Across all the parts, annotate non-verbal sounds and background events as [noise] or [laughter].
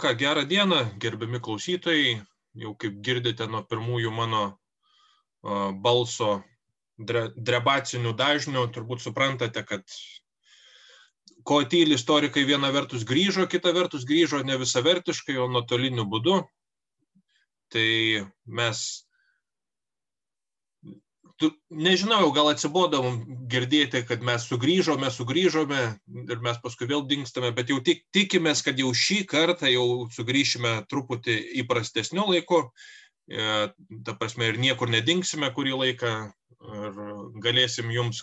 ką, gerą dieną, gerbiami klausytojai. Jau kaip girdite nuo pirmųjų mano balso drebacinių dažnių, turbūt suprantate, kad ko tyli istorikai viena vertus grįžo, kita vertus grįžo ne visavertiškai, o nuotoliniu būdu. Tai mes tu, nežinau, gal atsibodom girdėti, kad mes sugrįžome, sugrįžome ir mes paskui vėl dinkstame, bet jau tik, tikimės, kad jau šį kartą jau sugrįšime truputį įprastesniu laiku, e, ta prasme ir niekur nedinksime kurį laiką ir galėsim jums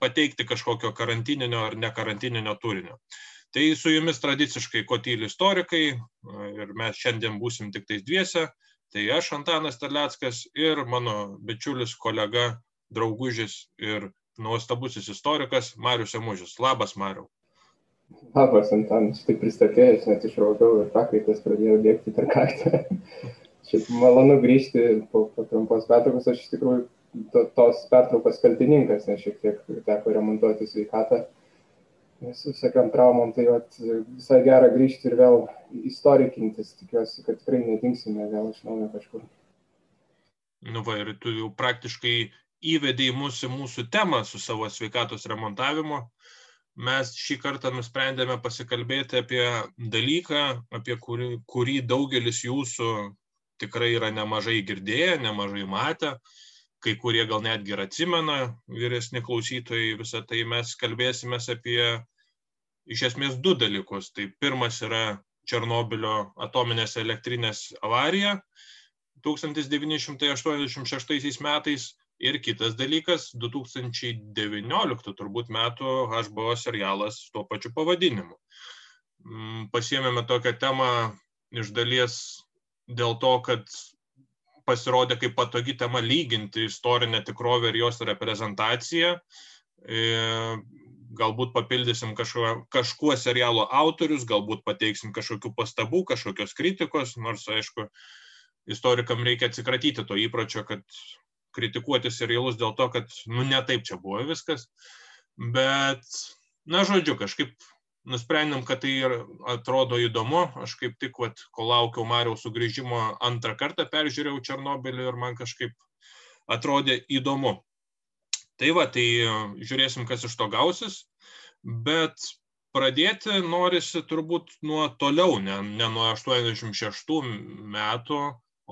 pateikti kažkokio karantininio ar nekarantininio turinio. Tai su jumis tradiciškai kotyli istorikai ir mes šiandien būsim tik tais dviese. Tai aš Antanas Terleckas ir mano bičiulis kolega, draugužis ir nuostabusis istorikas Marius Emužis. Labas, Mariu. Labas, Antanas, tai pristatėjęs, net išraugau ir pakaitas pradėjau dėkti per kaktą. [laughs] Šiaip malonu grįžti po, po trumpos pertraukos, aš iš tikrųjų to, tos pertraukos kaltininkas, nes šiek tiek teko remontuoti sveikatą su visokiam traumom, tai vat, visai gera grįžti ir vėl istorikintis. Tikiuosi, kad tikrai nedingsime vėl iš naujo kažkur. Nu va, ir tu jau praktiškai įvedėjai mūsų, mūsų temą su savo sveikatos remontavimu. Mes šį kartą nusprendėme pasikalbėti apie dalyką, apie kurį, kurį daugelis jūsų tikrai yra nemažai girdėję, nemažai matę kai kurie gal netgi ir atsimena, vyresni klausytojai, visą tai mes kalbėsime apie iš esmės du dalykus. Tai pirmas yra Černobilio atominės elektrinės avarija 1986 metais ir kitas dalykas 2019 turbūt metų HBO serialas tuo pačiu pavadinimu. Mm, pasiėmėme tokią temą iš dalies dėl to, kad pasirodė kaip patogi tema lyginti istorinę tikrovę ir jos reprezentaciją. Galbūt papildysim kažkuo, kažkuo serialo autorius, galbūt pateiksim kažkokių pastabų, kažkokios kritikos, nors aišku, istorikam reikia atsikratyti to įpročio, kad kritikuoti serialus dėl to, kad, nu, ne taip čia buvo viskas. Bet, na, žodžiu, kažkaip nusprendėm, kad tai atrodo įdomu. Aš kaip tik, vat, kol laukiau Mariaus sugrįžimo, antrą kartą peržiūrėjau Černobilį ir man kažkaip atrodė įdomu. Tai va, tai e, žiūrėsim, kas iš to gausis, bet pradėti norisi turbūt nuo toliau, ne, ne nuo 86 metų,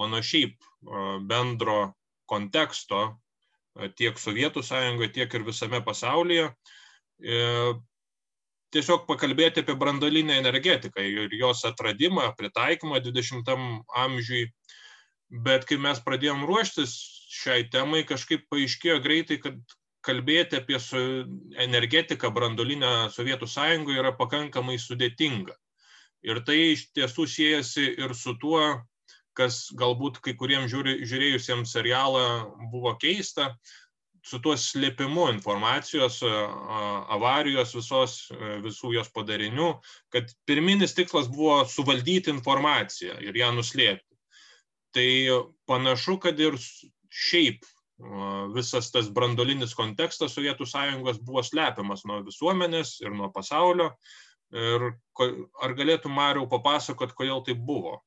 o nuo šiaip e, bendro konteksto e, tiek Sovietų sąjungoje, tiek ir visame pasaulyje. Tiesiog pakalbėti apie brandolinę energetiką ir jos atradimą, pritaikymą 20 amžiui. Bet kai mes pradėjom ruoštis šiai temai, kažkaip paaiškėjo greitai, kad kalbėti apie energetiką brandolinę Sovietų sąjungoje yra pakankamai sudėtinga. Ir tai iš tiesų siejasi ir su tuo, kas galbūt kai kuriems žiūri, žiūrėjusiems serialą buvo keista, su tuo slėpimu informacijos, avarijos visos, visų jos padarinių, kad pirminis tikslas buvo suvaldyti informaciją ir ją nuslėpti. Tai panašu, kad ir šiaip visas tas brandolinis kontekstas Sovietų sąjungos buvo slepiamas nuo visuomenės ir nuo pasaulio. Ir ar galėtų Mariau papasakot, kodėl tai buvo?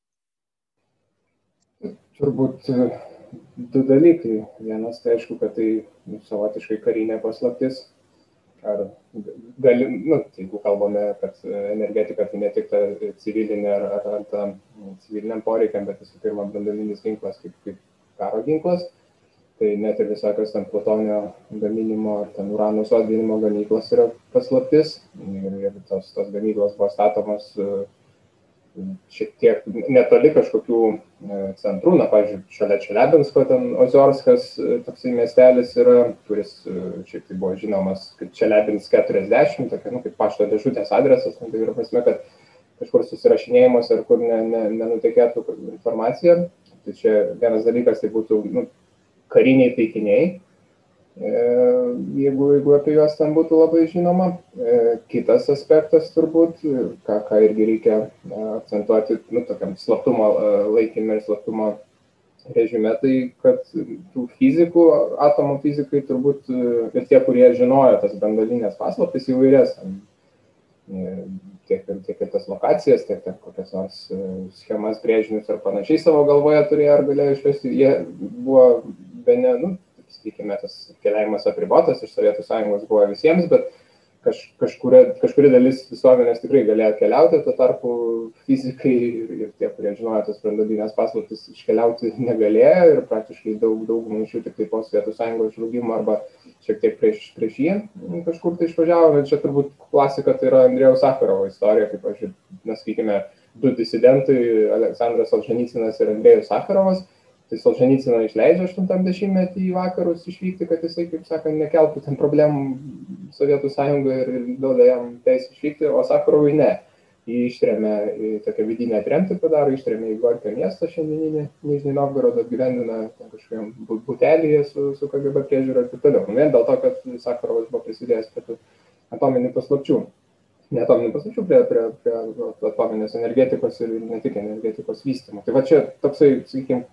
Turbūt e, du dalykai. Vienas tai aišku, kad tai nu, savotiškai karinė paslaptis. Ar gali, nu, jeigu kalbame, kad energetika tai ne tik ta civilinė ar, ar, ar ta civiliniam poreikiam, bet visų pirma brandolinis ginklas kaip, kaip karo ginklas. Tai net ir visokios ten plutonio gaminimo ar ten urano sodrinimo gamyklos yra paslaptis. Ir, ir tos, tos gamyklos buvo statomos e, šiek tiek netoli kažkokių e, centrų, na, pavyzdžiui, šalia Čelebinsko, ten Oziorskas, e, toksai miestelis yra, kuris šiek tiek buvo žinomas kaip Čelebins 40, tokia, nu, kaip pašto dėžutės adresas, nu, tai yra prasme, kad kažkur susirašinėjimas ar kur ne, ne, nenutekėtų informacija. Tai čia vienas dalykas, tai būtų nu, kariniai taikiniai, e, jeigu, jeigu apie juos ten būtų labai žinoma. E, kitas aspektas turbūt, ką, ką irgi reikia e, akcentuoti, nu, tokiam slaptumo laikymė ir slaptumo režime, tai kad tų fizikų, atomų fizikai turbūt ir tie, kurie žinojo tas brandalinės paslaptis įvairias, tiek ir, tiek ir tas lokacijas, tiek, tiek kokias nors schemas, brėžinius ar panašiai savo galvoje turėjo ar galėjo išvesti. Jie buvo, be ne, nu, sakykime, tas keliavimas apribotas iš Sovietų sąjungos buvo visiems, bet kaž, kažkuri, kažkuri dalis visuomenės tikrai galėjo keliauti, tuo tarpu fizikai ir, ir tie, kurie žinojo tas branduolinės paslaptis, iškeliauti negalėjo ir praktiškai daug, daug jų tik tai po Sovietų sąjungos žlugimo arba šiek tiek prieš, prieš jį kažkur tai išvažiavo, bet čia turbūt klasika tai yra Andrėjaus Sakarovo istorija, kaip aš, mes sakykime, du disidentai, Aleksandras Alžanycinas ir Andrėjus Sakarovas tai Solženiciną išleidžia 80-metį į vakarus išvykti, kad jisai, kaip sakant, nekeltų ten problemų Sovietų sąjungoje ir, ir duoda jam teisę išvykti, o Sakarovui ne. Jį ištremė į tokią vidinę tremtį, padaro, ištremė į Gorkio miestą šiandieninį, Nižnį Novgorodą, apgyvendina kažkokiam butelyje su, su KGB priežiūra ir taip toliau. Vien dėl to, kad Sakarovas buvo prisidėjęs prie atominių paslapčių. Ne atominių paslapčių, prie, prie, prie atominės energetikos ir ne tik energetikos vystymo. Tai va čia toksai, sakykime,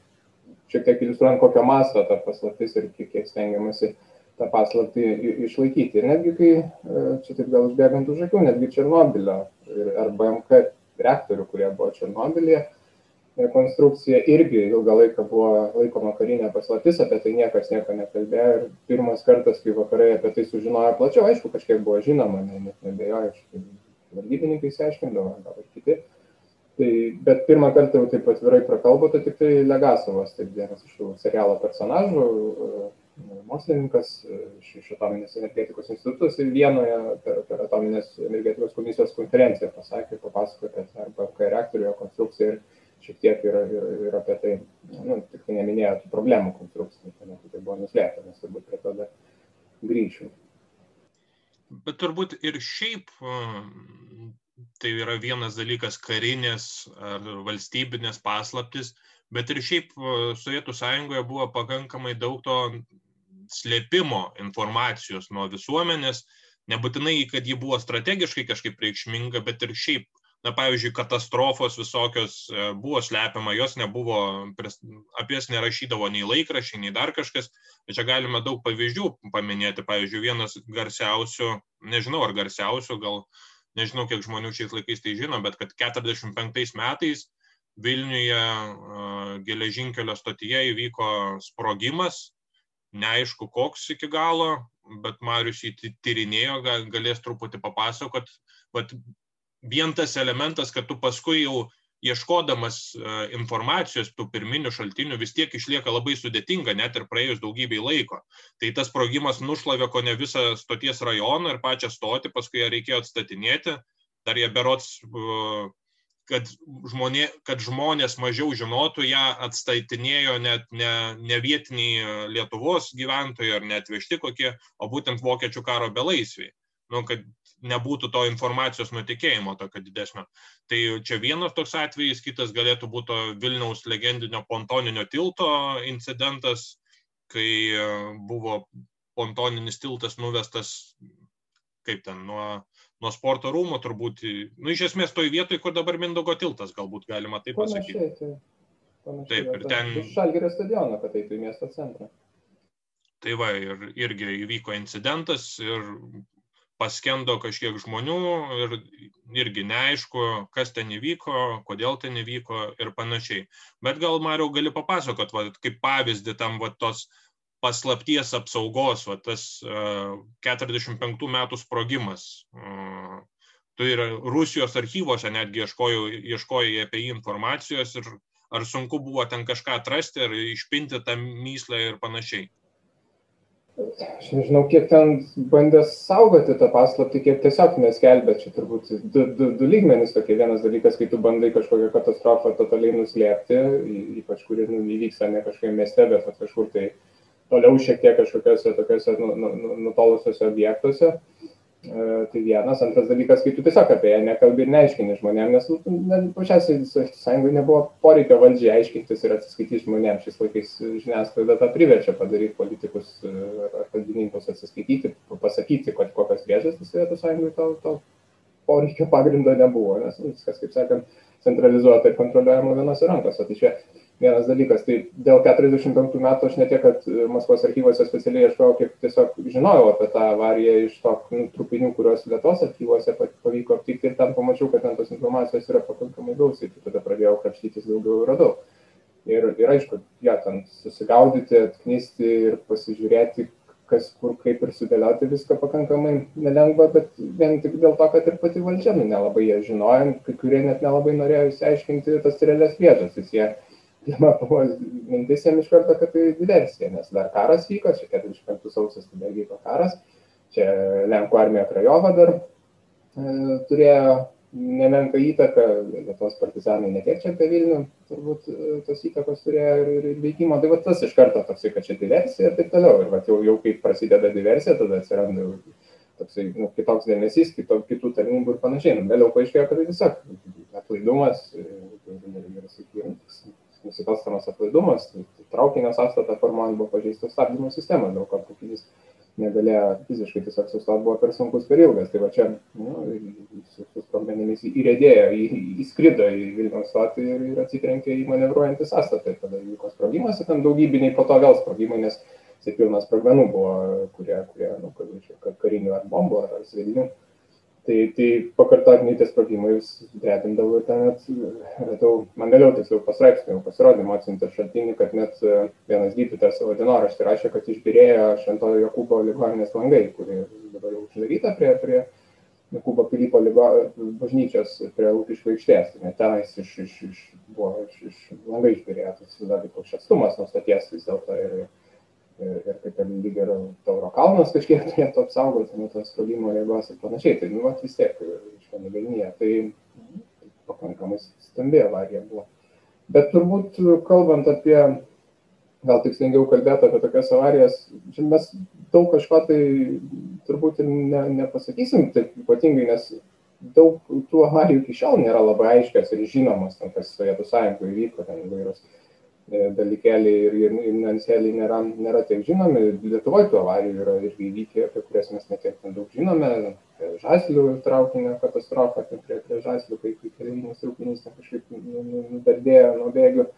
šiek tiek iliustruojant, kokio masto ta paslaptis ir kiek, kiek stengiamasi tą paslaptį išlaikyti. Ir netgi kai, e, čia taip gal užbėgant už akių, netgi Černobilio ar BMK reaktorių, kurie buvo Černobilyje, e, konstrukcija irgi ilgą laiką buvo laikoma karinė paslaptis, apie tai niekas nieko nekalbėjo. Ir pirmas kartas, kai vakarai apie tai sužinojo plačiau, aišku, kažkiek buvo žinoma, ne, net nebejoju, valdybininkai išsiaiškindavo, gal ir kiti. Tai, bet pirmą kartą jau taip atvirai prakalbo, tai tik tai Legasovas, taip vienas iš tų serialo personažų, e, mokslininkas e, iš, iš atominės energetikos institutos ir vienoje per, per atominės energetikos komisijos konferenciją pasakė, papasakojo apie RBMK reaktorių konstrukciją ir šiek tiek ir, ir, ir apie tai, nu, tik tai neminėjo tų problemų konstrukcijų, tai, tai buvo nuslėpta, nes turbūt prie to dar grįšiu. Bet turbūt ir šiaip tai yra vienas dalykas karinės ar valstybinės paslaptis, bet ir šiaip Sovietų sąjungoje buvo pakankamai daug to slėpimo informacijos nuo visuomenės, nebūtinai, kad ji buvo strategiškai kažkaip reikšminga, bet ir šiaip, na, pavyzdžiui, katastrofos visokios e, buvo slepiama, jos nebuvo, apie jas nerašydavo nei laikrašiai, nei dar kažkas. Čia galime daug pavyzdžių paminėti. Pavyzdžiui, vienas garsiausių, nežinau ar garsiausių, gal nežinau, kiek žmonių šiais laikais tai žino, bet kad 45 metais Vilniuje geležinkelio stotyje įvyko sprogimas, neaišku koks iki galo, bet Marius jį tyrinėjo, galės truputį papasakot. Vat vien tas elementas, kad tu paskui jau ieškodamas e, informacijos tų pirminių šaltinių vis tiek išlieka labai sudėtinga, net ir praėjus daugybei laiko. Tai tas sprogimas nušlavė ko ne visą stoties rajoną ir pačią stotį, paskui ją reikėjo atstatinėti, dar jie berots, e, kad, žmonė, kad žmonės mažiau žinotų, ją atstatinėjo net ne, ne vietiniai Lietuvos gyventojai ar net vežti kokie, o būtent vokiečių karo belaisviai. Nu, kad nebūtų to informacijos nutikėjimo tokio didesnio. Tai čia vienas toks atvejis, kitas galėtų būti Vilniaus legendinio pontoninio tilto incidentas, kai e, buvo pontoninis tiltas nuvestas, kaip ten, nuo, nuo sporto rūmų turbūt, nu, iš esmės toj vietoj, kur dabar Mindogo tiltas, galbūt galima taip pasakyti. Panašiai, panašiai, taip, ir ten... Šalgerio stadiono, kad tai į miesto centrą. Tai va, ir irgi įvyko incidentas ir paskendo kažkiek žmonių ir irgi neaišku, kas ten įvyko, kodėl ten įvyko ir panašiai. Bet gal, Mariau, gali papasakot, va, kaip pavyzdį tam va, tos paslapties apsaugos, va, tas uh, 45 metų sprogimas. Uh, tu ir Rusijos archyvose netgi ieškojai, ieškojai apie jį informacijos ir ar sunku buvo ten kažką atrasti, ar išpinti tą myslę ir panašiai aš nežinau, kiek ten bandė saugoti tą paslaptį, kiek tiesiog neskelbė, čia turbūt du, du, du lygmenys tokie. Vienas dalykas, kai tu bandai kažkokią katastrofą totaliai nuslėpti, ypač kuri nu, įvyksta ne kažkokiame mieste, bet kažkur tai toliau šiek tiek kažkokiuose tokiuose nu, nu, nu nutolusiuose objektuose. E, tai vienas, antras dalykas, kai tu tiesiog apie ją nekalbi ir neaiškini žmonėms, nes nu, pačiausiai sąjungai nebuvo poreikio valdžiai aiškintis ir atsiskaityti žmonėms. Šiais laikais žiniasklaida tą priverčia padaryti politikus e, ar kalbininkus atsiskaityti, pasakyti, kokios priežastys Sovietų sąjungai to, to poreikio pagrindo nebuvo, nes viskas, kaip sakant, centralizuota ir kontroliuojama vienose rankose. Tai čia vienas dalykas. Tai dėl 45 metų aš ne tiek, kad Maskvos archyvose specialiai ieškojau, kiek tiesiog žinojau apie tą avariją iš to nu, trupinių, kuriuos Lietuvos archyvose pavyko aptikti ir ten pamačiau, kad ten tos informacijos yra pakankamai gausiai. Tai tada pradėjau krapštytis daugiau ir radau. Ir, ir aišku, ja, ten susigaudyti, atknysti ir pasižiūrėti, kas kur kaip ir sudėlioti viską pakankamai nelengva, bet vien tik dėl to, kad ir pati valdžia nu, nelabai jie žinojo, kai kurie net nelabai norėjo įsiaiškinti tas realias priežastis. Jie pirma buvo mintis jam iš karto, kad tai diversija, nes dar karas vyko, čia 45 sausis tada vyko karas, čia Lenkų armija Krajova dar e, turėjo nemenka įtaka, Lietuvos partizanai netiek čia apie Vilnių, turbūt e, tos įtakos turėjo ir, ir, ir veikimo, tai va tas iš karto toksai, kad čia diversija ir taip toliau, ir va jau, jau kaip prasideda diversija, tada atsiranda toksai nu, kitoks dėmesys, kito, kitų tarnybų ir panašiai. Nu, vėliau paaiškėjo, kad tai tiesiog atlaidumas ir, ir, ir, ir, ir, ir nusikalstamas aplaidumas, tai traukinio sąstatą formuojant buvo pažeistas stabdymo sistema, dėl ko traukinys negalėjo fiziškai tiesiog sustoti, buvo per sunkus, per ilgas. Tai va čia nu, su, su sprogmenimis įrėdėjo, į, įskrido į Vilniaus stotį ir, ir atsitrenkė į manevruojantį sąstatą. Tada įvyko sprogimas ir ten daugybiniai po to vėl sprogimai, nes jisai pilnas sprogmenų buvo, kurie, kurie nu, karinių ar bombų ar, svedinių tai tai pakartotiniai tie sprogimai vis drebindavo ir ten net radau man vėliau tiksliau pastraipsnį jau pasirodymą atsiuntė šaltinį kad net e, vienas gydytojas savo dienorašty rašė kad išbyrėjo šventojo jokūbo ligoninės langai kuri dabar jau uždaryta prie prie jokūbo pilypo ligo bažnyčios prie lukiškių aikštės. Tai net tenais iš iš iš buvo iš iš langai išbyrėję tai įsivaizduokit koks atstumas nuo stoties vis dėlto ir ir, ir kaip ir lyg ir Tauro kalnas kažkiek turėtų apsaugoti nuo tos sprogimo jėgos ir panašiai. Tai, nu, vat, vis tiek, iš vieno galimybė, tai pakankamai stambi avarija buvo. Bet turbūt, kalbant apie, gal tikslingiau kalbėti apie tokias avarijas, čia mes daug kažko tai turbūt ir ne, nepasakysim taip ypatingai, nes daug tų avarijų iki šiol nėra labai aiškios ir žinomos, ten, kas Sovietų sąjungoje vyko, ten įvairios E, dalykėliai ir, ir, ir niuansėliai nėra, nėra tiek žinomi. Lietuvoje tų avarijų yra irgi įvykę, apie kurias mes netiek daug žinome. Žaslių traukinio katastrofa, prie, prie Žaslių, kai, keliaivinis traukinys kažkaip nudardėjo nuo bėgių.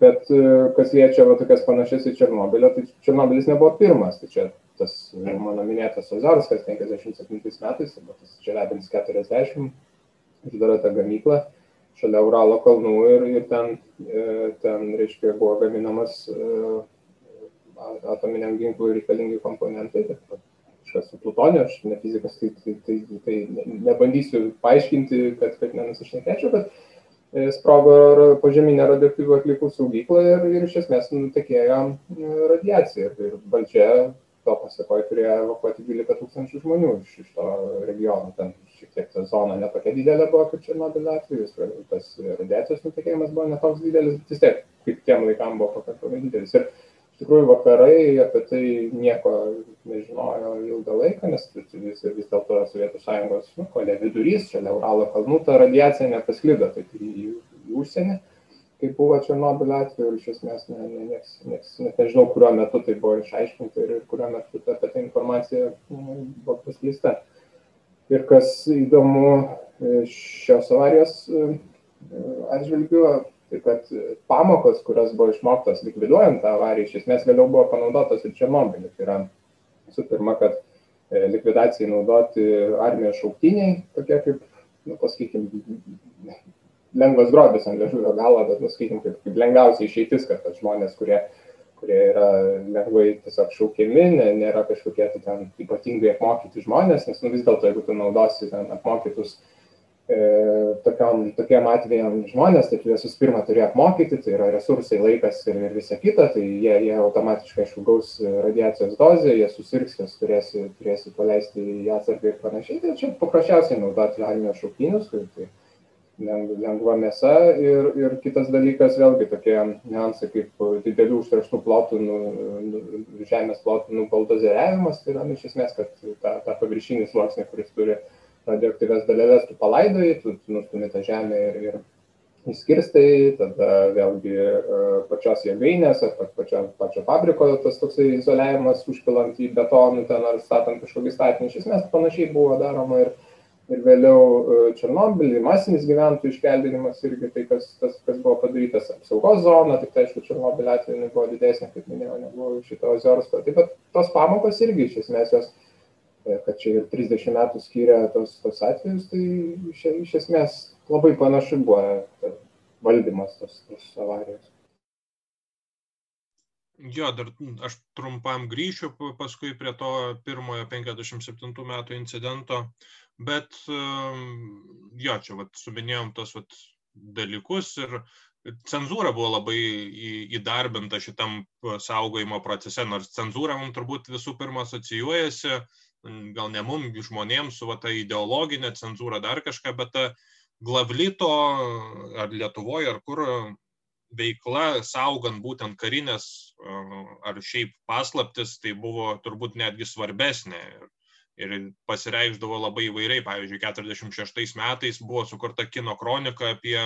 Bet e, kas liečia va, tokias panašias į Černobilio, tai Černobilis nebuvo pirmas. Tai čia tas mano minėtas Ozarskas 57 metais, arba tas Čelebins 40, uždara ta gamykla šalia Uralo kalnų ir, ir ten, e, ten, reiškia, buvo gaminamas e, atominiam ginklui reikalingi komponentai. Kažkas su plutoniu, aš ne fizikas, tai, tai, tai, tai nebandysiu paaiškinti, kad, kad nenusišnekėčiau, bet e, sprogo požeminė radioaktyvių atlikų saugykla ir, ir iš esmės nutekėjo radiacija. Ir, ir valdžia to pasakoje turėjo evakuoti 12 tūkstančių žmonių iš, iš to regiono. Ten šiek tiek ta zona netokia didelė buvo kaip Černobylio atveju, tas radiacijos nutekėjimas buvo netoks didelis, bet vis tiek kaip tiem laikam buvo pakankamai didelis. Ir iš tikrųjų vakarai apie tai nieko nežinojo ilgą laiką, nes vis, vis dėlto Sovietų sąjungos, nu, ko ne vidurys, šalia Uralo kalnų, ta radiacija nepasklido taip į, į, į užsienį kaip buvo Černobylio atveju ir iš esmės ne, ne, nieks, nieks, net nežinau, kuriuo metu tai buvo išaiškinta ir kuriuo metu apie tą informaciją nu, buvo paskleista. Ir kas įdomu e, šios avarijos e, atžvilgiu, taip pat pamokos, kurios buvo išmoktos likviduojant tą avariją, iš esmės vėliau buvo panaudotos ir Černobyliu. Tai yra, visų pirma, kad e, likvidacijai naudoti armijos šauktiniai, tokie kaip, nu, pasakykime, lengvas grobis ant liežuvio galo, bet, nu, sakykim, kaip, kaip lengviausia išeitis, kad žmonės, kurie, kurie yra lengvai tiesiog šaukiami, ne, nėra kažkokie tai ten ypatingai apmokyti žmonės, nes nu, vis dėlto, jeigu tu naudosi ten apmokytus e, tokiam, tokiem atvejam žmonės, tai tu juos visų pirma turi apmokyti, tai yra resursai, laikas ir, ir visa kita, tai jie, jie automatiškai, aišku, gaus radiacijos dozę, jie susirgs, jas turėsi, turėsi paleisti į atsargą ir panašiai, tai čia paprasčiausiai naudoti armijos šauktinius, tai, tai lengva mėsa ir, ir kitas dalykas vėlgi tokie niuansai kaip didelių užterštų plotų, nu, nu, žemės plotų nubaltozeriavimas, tai yra nu, iš esmės, kad tą, tą paviršinį sluoksnį, kuris turi radioaktyves dalelės, tu palaidoji, tu nustumi tą žemę ir, ir įskirstai, tada vėlgi e, pačios jėgainės ar pačio, pačio fabriko tas toksai izoliavimas užpilant į betonų ten ar statant kažkokį statinį, iš esmės panašiai buvo daroma ir ir vėliau e, Černobilį, masinis gyventojų iškeldinimas irgi tai, kas, tas, kas buvo padarytas apsaugos zona, tik tai aišku, Černobilio atveju buvo didesnė, kaip minėjau, negu šito Ozorsko. Taip pat tos pamokos irgi iš esmės jos, e, kad čia ir 30 metų skiria tos, tos atvejus, tai iš, iš esmės labai panašu buvo valdymas tos, tos avarijos. Jo, dar aš trumpam grįšiu paskui prie to pirmojo 57 metų incidento, bet jo, čia vat, suminėjom tos vat, dalykus ir cenzūra buvo labai įdarbinta šitam saugojimo procese, nors cenzūra mums turbūt visų pirma asocijuojasi, gal ne mums, žmonėms, su va, ta ideologinė cenzūra dar kažką, bet ta glavlito ar Lietuvoje, ar kur veikla, saugant būtent karinės ar šiaip paslaptis, tai buvo turbūt netgi svarbesnė. Ir, ir pasireikždavo labai įvairiai. Pavyzdžiui, 46 metais buvo sukurta kino kronika apie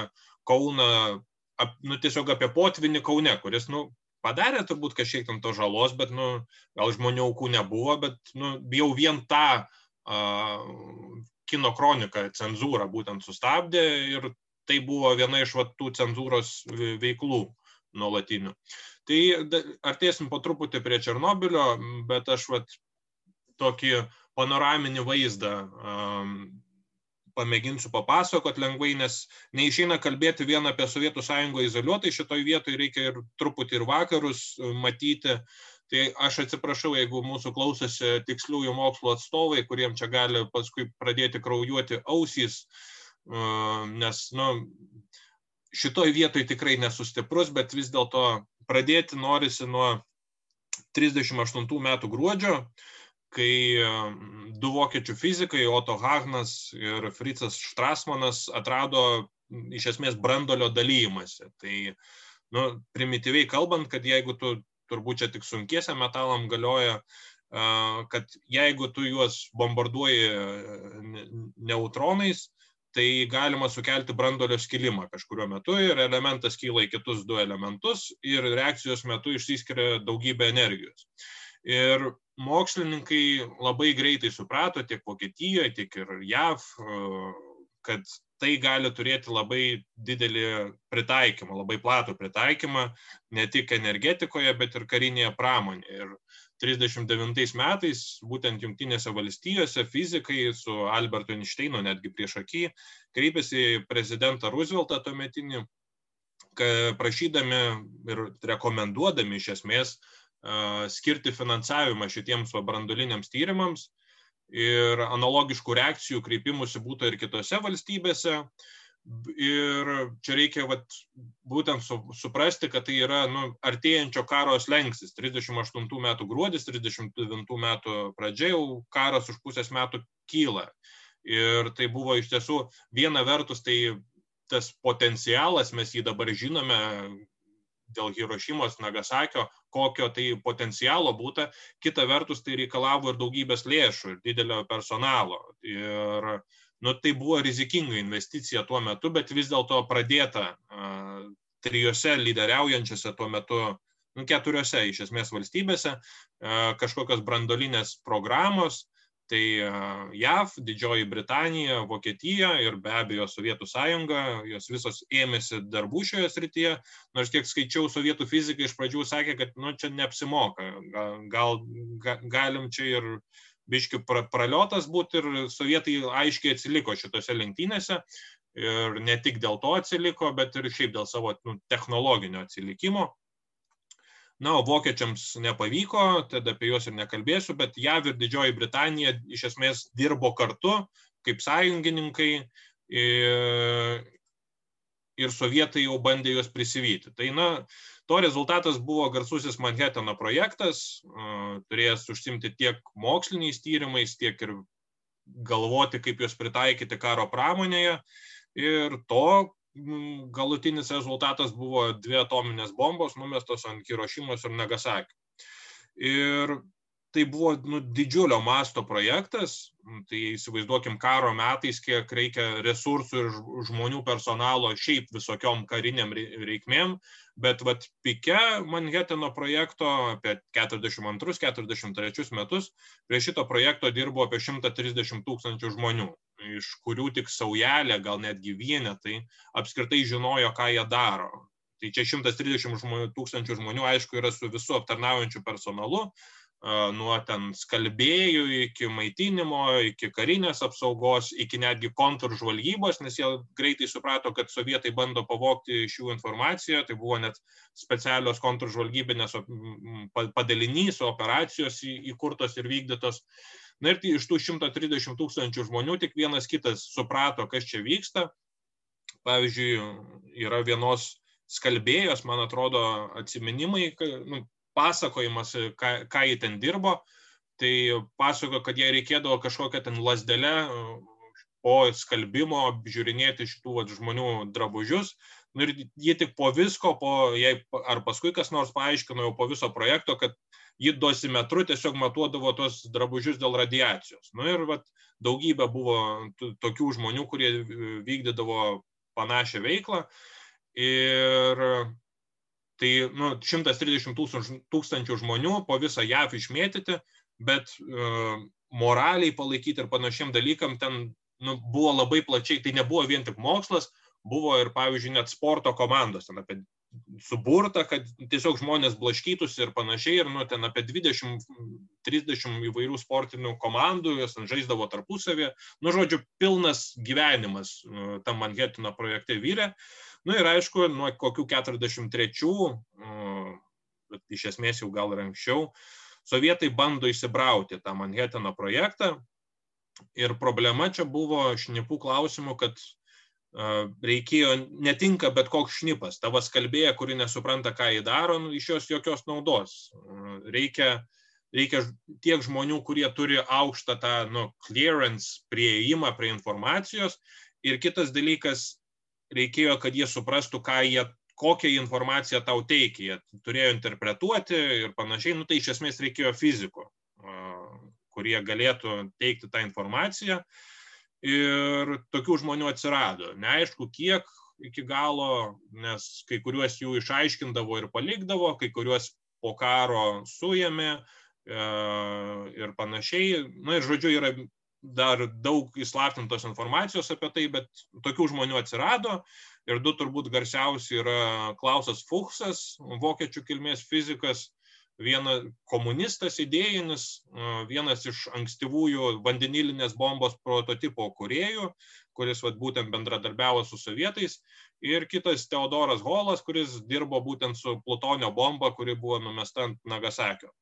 Kauną, ap, nu, tiesiog apie potvinį Kaune, kuris, nu, padarė turbūt kažkiek tam to žalos, bet, nu, gal žmonių aukų nebuvo, bet, nu, jau vien tą uh, kino kroniką cenzūrą būtent sustabdė ir tai buvo viena iš va, tų cenzūros veiklų nuolatinių. Tai artėsim po truputį prie Černobilio, bet aš va, tokį panoraminį vaizdą pamėginsiu papasakot lengvai, nes neišeina kalbėti vien apie Sovietų sąjungą izoliuotai, šitoj vietoj reikia ir truputį ir vakarus matyti. Tai aš atsiprašau, jeigu mūsų klausosi tiksliųjų mokslo atstovai, kuriems čia gali paskui pradėti kraujuoti ausys, uh, nes nu, šitoj vietoj tikrai nesustiprus, bet vis dėlto pradėti norisi nuo 38 metų gruodžio, kai du vokiečių fizikai, Otto Hagnas ir Fritzas Strasmanas atrado iš esmės brandolio dalymasi. Tai nu, primityviai kalbant, kad jeigu tu turbūt čia tik sunkiesiam metalam galioja, kad jeigu tu juos bombarduoji neutronais, tai galima sukelti brandolio skilimą kažkuriuo metu ir elementas kyla į kitus du elementus ir reakcijos metu išsiskiria daugybė energijos. Ir mokslininkai labai greitai suprato tiek Vokietijoje, tiek ir JAV, kad tai gali turėti labai didelį pritaikymą, labai platų pritaikymą ne tik energetikoje, bet ir karinėje pramonėje. Ir 39 metais būtent Junktinėse valstijose fizikai su Albertu Einšteinu netgi prieš akį kreipėsi į prezidentą Rooseveltą tuometinį, prašydami ir rekomenduodami iš esmės skirti finansavimą šitiems brandoliniams tyrimams ir analogiškų reakcijų kreipimusi būtų ir kitose valstybėse. Ir čia reikia vat, būtent su, suprasti, kad tai yra nu, artėjančio karo slengsis. 38 metų gruodis, 39 metų pradžia jau karas už pusės metų kyla. Ir tai buvo iš tiesų viena vertus, tai tas potencialas, mes jį dabar žinome dėl Hirošimos, Nagasakio, kokio tai potencialo būta, kita vertus tai reikalavo ir daugybės lėšų ir didelio personalo. Ir nu, tai buvo rizikinga investicija tuo metu, bet vis dėlto pradėta uh, trijose lyderiaujančiose tuo metu, nu, keturiose iš esmės valstybėse uh, kažkokios brandolinės programos, tai uh, JAV, Didžioji Britanija, Vokietija ir be abejo Sovietų sąjunga, jos visos ėmėsi darbų šioje srityje, nors kiek skaičiau, sovietų fizikai iš pradžių sakė, kad nu, čia neapsimoka, gal, gal galim čia ir biški praliotas būti ir sovietai aiškiai atsiliko šitose lenktynėse. Ir ne tik dėl to atsiliko, bet ir šiaip dėl savo nu, technologinio atsilikimo. Na, o vokiečiams nepavyko, tada apie juos ir nekalbėsiu, bet JAV ir Didžioji Britanija iš esmės dirbo kartu kaip sąjungininkai ir, ir sovietai jau bandė juos prisivyti. Tai, na, To rezultatas buvo garsusis Manhattano projektas, turėjęs užsimti tiek moksliniais tyrimais, tiek ir galvoti, kaip juos pritaikyti karo pramonėje. Ir to galutinis rezultatas buvo dvi atominės bombos numestos ant Hirošimos ir Nagasakio. Ir tai buvo nu, didžiulio masto projektas, tai įsivaizduokim karo metais, kiek reikia resursų ir žmonių personalo šiaip visokiom kariniam reikmėm, bet vat pike Manhattano projekto apie 42-43 metus prie šito projekto dirbo apie 130 tūkstančių žmonių. Iš kurių tik saujelė, gal netgi vienetai, apskritai žinojo, ką jie daro. Tai čia 130 žmonių, tūkstančių žmonių, aišku, yra su visų aptarnaujančiu personalu, nuo ten skalbėjų iki maitinimo, iki karinės apsaugos, iki netgi kontržvalgybos, nes jie greitai suprato, kad sovietai bando pavokti iš jų informaciją, tai buvo net specialios kontržvalgybinės padalinys, operacijos įkurtos ir vykdytos. Na ir iš tų 130 tūkstančių žmonių tik vienas kitas suprato, kas čia vyksta. Pavyzdžiui, yra vienos skalbėjos, man atrodo, atsiminimai, nu, pasakojimas, ką, ką jie ten dirbo. Tai pasako, kad jai reikėdavo kažkokią ten lasdelę po skalbimo apžiūrinėti šitų vat, žmonių drabužius. Nu, ir ji tik po visko, po, jai, ar paskui kas nors paaiškino jau po viso projekto, kad ji dosimetru tiesiog matuodavo tos drabužius dėl radiacijos. Nu, ir vat, daugybė buvo tokių žmonių, kurie vykdydavo panašią veiklą. Ir tai nu, 130 tūkstančių žmonių po visą JAV išmėtyti, bet uh, moraliai palaikyti ir panašiem dalykam ten nu, buvo labai plačiai, tai nebuvo vien tik mokslas, buvo ir, pavyzdžiui, net sporto komandos, ten apie suburta, kad tiesiog žmonės blaškytųsi ir panašiai, ir nu, ten apie 20-30 įvairių sportinių komandų, jos žaisdavo tarpusavį, nu, žodžiu, pilnas gyvenimas nu, tam Manhetino projekte vyrė. Nu ir aišku, nuo kokių 43, bet iš esmės jau gal ir anksčiau, sovietai bando įsibrauti tą Manhetino projektą. Ir problema čia buvo šnipų klausimų, kad reikėjo, netinka bet koks šnipas, tavo skalbėja, kuri nesupranta, ką jį daro, nu, iš jos jokios naudos. Reikia, reikia tiek žmonių, kurie turi aukštą tą nu, clearance prieimą prie informacijos. Ir kitas dalykas, reikėjo, kad jie suprastų, jie, kokią informaciją tau teikia. Jie turėjo interpretuoti ir panašiai. Nu, tai iš esmės reikėjo fiziko, kurie galėtų teikti tą informaciją. Uh, ir tokių žmonių atsirado. Neaišku, kiek iki galo, nes kai kuriuos jų išaiškindavo ir palikdavo, kai kuriuos po karo suėmė e, ir panašiai. Na ir žodžiu, yra dar daug įslaptintos informacijos apie tai, bet tokių žmonių atsirado. Ir du turbūt garsiausi yra Klausas Fuchsas, vokiečių kilmės fizikas, viena komunistas idėjinis, vienas iš ankstyvųjų vandenilinės bombos prototipo kuriejų, kuris vat, būtent bendradarbiavo su sovietais, ir kitas Teodoras Holas, kuris dirbo būtent su plutonio bomba, kuri buvo numesta ant Nagasakio.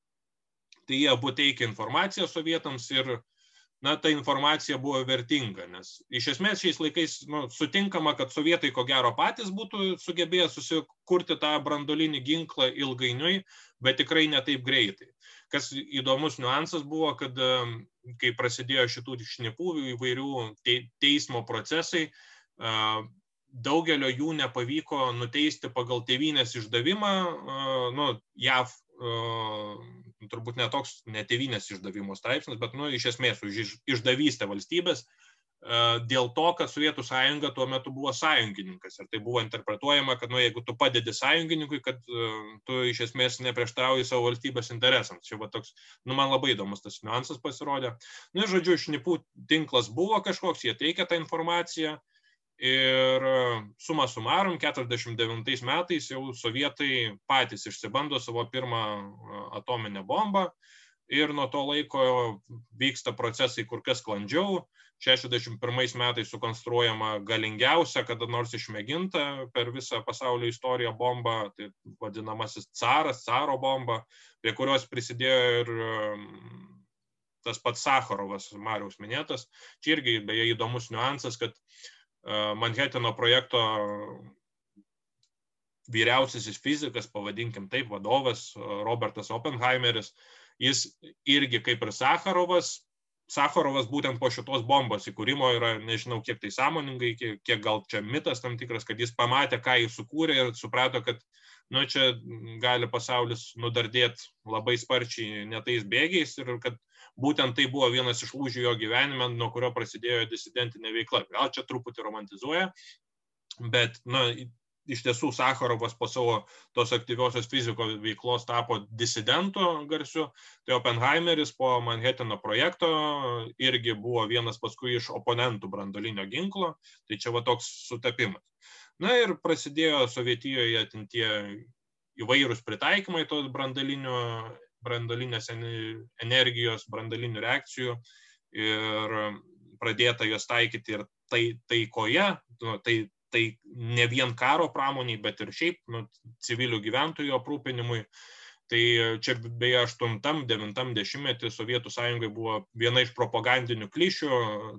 Tai jie abu teikia informaciją sovietams ir na, ta informacija buvo vertinga, nes iš esmės šiais laikais nu, sutinkama, kad sovietai ko gero patys būtų sugebėję susikurti tą brandolinį ginklą ilgainiui, bet tikrai ne taip greitai. Kas įdomus niuansas buvo, kad kai prasidėjo šitų šnipų įvairių teismo procesai, daugelio jų nepavyko nuteisti pagal tėvynės išdavimą, nu, JAV turbūt netoks netėvinės išdavimo straipsnis, bet nu, iš esmės už išdavystę valstybės dėl to, kad Sovietų sąjunga tuo metu buvo sąjungininkas. Ir tai buvo interpretuojama, kad nu, jeigu tu padedi sąjungininkui, kad tu iš esmės neprieštrauji savo valstybės interesams. Čia va toks, nu, man labai įdomus tas niuansas pasirodė. Nu, ir žodžiu, šnipų tinklas buvo kažkoks, jie teikia tą informaciją. Ir suma sumarum, 49 metais jau sovietai patys išsibando savo pirmą atominę bombą ir nuo to laiko vyksta procesai kur kas sklandžiau. 61 metais sukonstruojama galingiausia, kada nors išmėginta per visą pasaulio istoriją bomba, tai vadinamasis caras, caro bomba, prie kurios prisidėjo ir tas pats Sakharovas, Mariaus minėtas. Čia irgi beje įdomus niuansas, kad Manheteno projekto vyriausiasis fizikas, pavadinkim taip, vadovas Robertas Oppenheimeris, jis irgi kaip ir Sakharovas, Sakharovas būtent po šitos bombos įkūrimo yra, nežinau, kiek tai sąmoningai, kiek, kiek gal čia mitas tam tikras, kad jis pamatė, ką jis sukūrė ir suprato, kad, nu, čia gali pasaulis nudardėti labai sparčiai netais bėgiais ir kad būtent tai buvo vienas iš lūžių jo gyvenime, nuo kurio prasidėjo disidentinė veikla. Gal čia truputį romantizuoja, bet, na, iš tiesų Sakharovas po savo tos aktyviosios fizikos veiklos tapo disidentu garsiu, tai Oppenheimeris po Manhattano projekto irgi buvo vienas paskui iš oponentų brandolinio ginklo, tai čia va toks sutapimas. Na ir prasidėjo Sovietijoje tie įvairūs pritaikymai tos brandalinės energijos, brandalinių reakcijų ir pradėta jos taikyti ir tai, taikoje, nu, tai, tai ne vien karo pramoniai, bet ir šiaip nu, civilių gyventojų aprūpinimui. Tai čia beje 8-9 dešimtmetį Sovietų sąjungai buvo viena iš propagandinių klišių,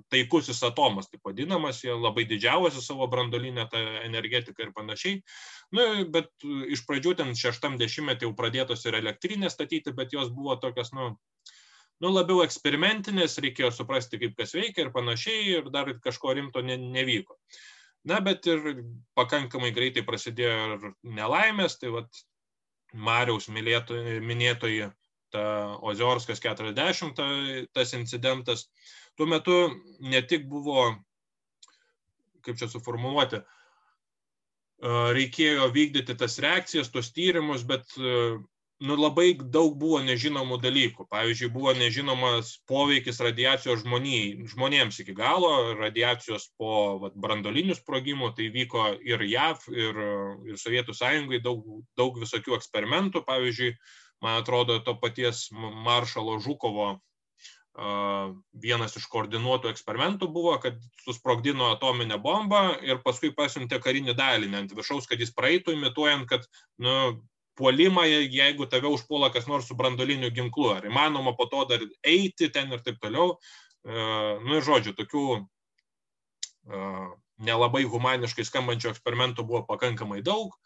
taikusis atomas, taip vadinamas, jie labai didžiavosi savo brandolinę tą energetiką ir panašiai. Nu, bet iš pradžių ten 6-10 jau pradėtos ir elektrinės statyti, bet jos buvo tokios, nu, nu, labiau eksperimentinės, reikėjo suprasti, kaip kas veikia ir panašiai, ir dar kažko rimto ne, nevyko. Na, bet ir pakankamai greitai prasidėjo ir nelaimės, tai vad Mariaus minėtoji, ta Oziorskas 40, ta, tas incidentas. Tuo metu ne tik buvo, kaip čia suformuoluoti, reikėjo vykdyti tas reakcijas, tos tyrimus, bet nu, labai daug buvo nežinomų dalykų. Pavyzdžiui, buvo nežinomas poveikis radiacijos žmonijai, žmonėms iki galo, radiacijos po vat, brandolinių sprogimų, tai vyko ir JAV, ir, ir Sovietų sąjungai daug, daug visokių eksperimentų. Pavyzdžiui, man atrodo, to paties maršalo Žukovo vienas iš koordinuotų eksperimentų buvo, kad susprogdino atominę bombą ir paskui pasiuntė karinį dalinį ant viršaus, kad jis praeitų, imituojant, kad nu, puolimą, jeigu tave užpuola kas nors su brandoliniu ginklu. Ar įmanoma po to dar eiti ten ir taip toliau. E, nu ir žodžiu, tokių e, nelabai humaniškai skambančių eksperimentų buvo pakankamai daug.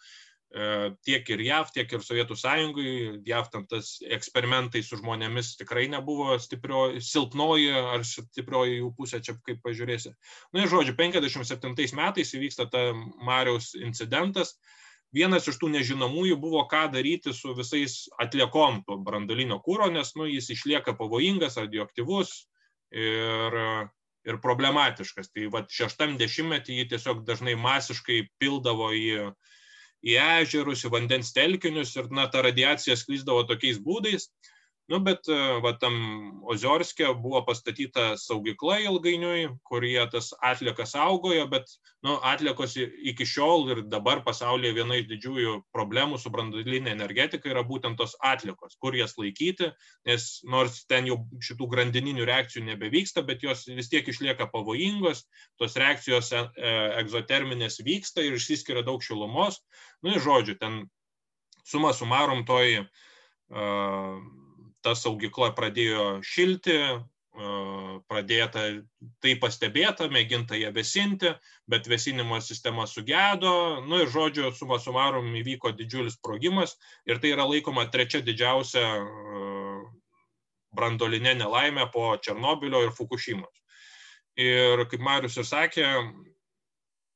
E, tiek ir JAV, tiek ir Sovietų sąjungai. JAV tam tas eksperimentai su žmonėmis tikrai nebuvo stiprio, silpnoji ar stiprioji jų pusė, čia kaip pažiūrėsi. Na ir žodžiu, 57 metais įvyksta ta Mariaus incidentas. Uh, vienas iš tų nežinomųjų buvo, ką daryti su visais atliekom to brandalinio kūro, nes nu, jis išlieka pavojingas, radioaktyvus ir, ir problematiškas. Tai va šeštam dešimtmetį jį tiesiog dažnai masiškai pildavo į, į ežerus, į vandens telkinius ir na, ta radiacija sklyzdavo tokiais būdais, Nu, bet e, va, tam Oziorskė buvo pastatyta saugykla ilgainiui, kur jie tas atliekas saugojo, bet nu, atliekos iki šiol ir dabar pasaulyje viena iš didžiųjų problemų su branduolinė energetika yra būtent tos atliekos, kur jas laikyti, nes nors ten jau šitų grandininių reakcijų nebevyksta, bet jos vis tiek išlieka pavojingos, tos reakcijos e, egzoterminės vyksta ir išsiskiria daug šilumos. Nu, ir žodžiu, ten suma sumarom toj uh, ta saugykla pradėjo šilti, pradėta tai pastebėta, mėginta ją vesinti, bet vesinimo sistema sugedo, nu ir žodžiu, suma sumarum įvyko didžiulis sprogimas ir tai yra laikoma trečia didžiausia brandolinė nelaimė po Černobilio ir Fukushimos. Ir kaip Marius ir sakė,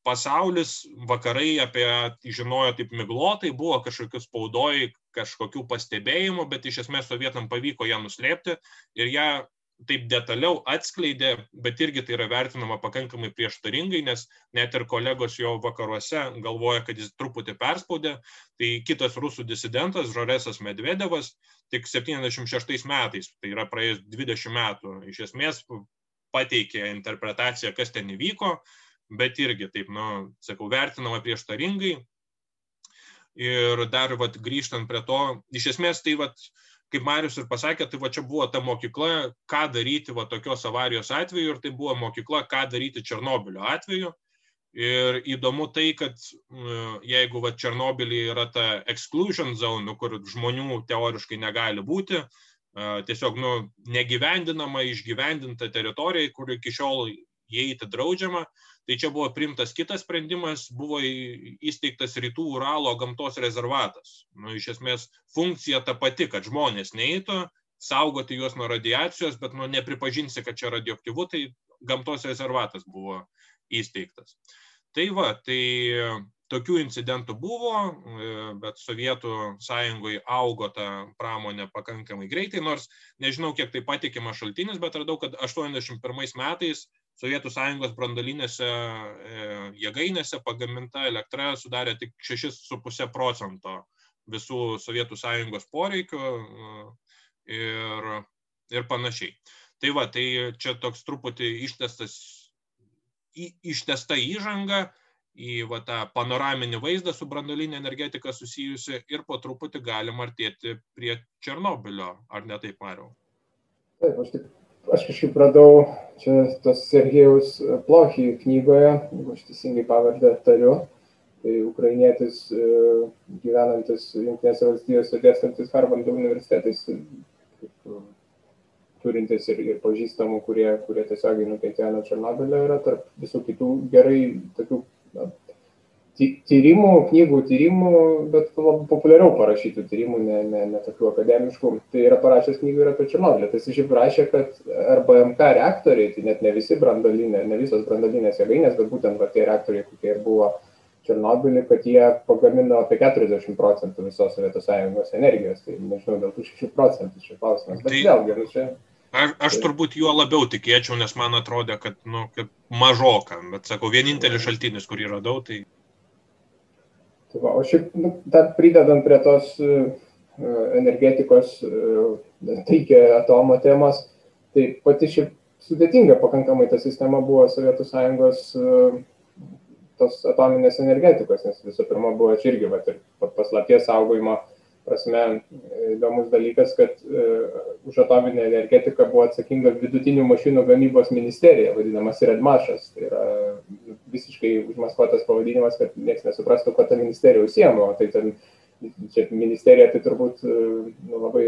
pasaulis, vakarai apie žinojo taip miglotai, buvo kažkokių spaudoj, kažkokių pastebėjimų, bet iš esmės sovietam pavyko ją nuslėpti ir ją taip detaliau atskleidė, bet irgi tai yra vertinama pakankamai prieštaringai, nes net ir kolegos jo vakaruose galvoja, kad jis truputį perspaudė. Tai kitas rusų disidentas, Žoresas Medvedevas, tik 76 metais, tai yra praėjus 20 metų, iš esmės pateikė interpretaciją, kas ten įvyko bet irgi taip, nu, sakau, vertinama prieštaringai. Ir dar, vat, grįžtant prie to, iš esmės tai, vat, kaip Marius ir pasakė, tai va čia buvo ta mokykla, ką daryti va tokios avarijos atveju ir tai buvo mokykla, ką daryti Černobilio atveju. Ir įdomu tai, kad jeigu va Černobilį yra ta exclusion zone, kur žmonių teoriškai negali būti, tiesiog nu, negyvendinama, išgyvendinta teritorija, kur iki šiol įeiti draudžiama, Tai čia buvo primtas kitas sprendimas, buvo įsteigtas Rytų Uralo gamtos rezervatas. Nu, iš esmės funkcija ta pati, kad žmonės neįtų, saugoti juos nuo radiacijos, bet nu, nepripažinsi, kad čia radioaktyvu, tai gamtos rezervatas buvo įsteigtas. Tai va, tai tokių incidentų buvo, bet Sovietų sąjungoje augo ta pramonė pakankamai greitai, nors nežinau, kiek tai patikimas šaltinis, bet radau, kad 81 metais Sovietų sąjungos brandolinėse e, jėgainėse pagaminta elektra sudarė tik 6,5 procento visų Sovietų sąjungos poreikių ir, ir panašiai. Tai va, tai čia toks truputį ištestas, ištesta įžanga į va, tą panoraminį vaizdą su brandolinė energetika susijusi ir po truputį galim artėti prie Černobilio, ar ne taip, Mariau? Taip, aš, tik, aš kažkaip radau čia tos Sergejaus Plochį knygoje, jeigu aš teisingai pavardę tariu, tai ukrainietis e, gyvenantis Junktinėse valstijose dėstantis Harvardo universitetais, turintis ir, ir pažįstamų, kurie, kurie tiesiogiai nukentėjo nuo Černobilio, yra tarp visų kitų gerai tokių na, tyrimų, knygų tyrimų, bet populiariau parašytų tyrimų, ne, ne, ne tokių akademiškų. Tai yra parašęs knygų ir apie Černobylį. Tai jis šiaip rašė, kad RBMK reaktoriai, tai net ne visi brandolinė, ne visos brandolinės jėgainės, bet būtent va, tie reaktoriai, kokie ir buvo Černobylį, kad jie pagamino apie 40 procentų visos Sovietų Sąjungos energijos. Tai nežinau, dėl tų 6 procentų šis klausimas. Bet tai... vėlgi, nu čia Aš, aš turbūt juo labiau tikėčiau, nes man atrodė, kad, nu, kad mažoka, bet sakau, vienintelis šaltinis, kurį radau, tai... tai va, o šiaip, nu, dar pridedant prie tos uh, energetikos uh, taikia atomo temos, tai pati šiaip sudėtinga pakankamai ta sistema buvo Sovietų Sąjungos tos atominės energetikos, nes visų pirma buvo čia irgi, va, ir paslapties saugojimo prasme įdomus dalykas, kad uh, už atominę energetiką buvo atsakinga vidutinių mašinų gamybos ministerija, vadinamas Redmašas. Tai yra visiškai užmaskuotas pavadinimas, kad niekas nesuprastų, kuo ta ministerija užsiemo. Tai ten čia ministerija tai turbūt nu, labai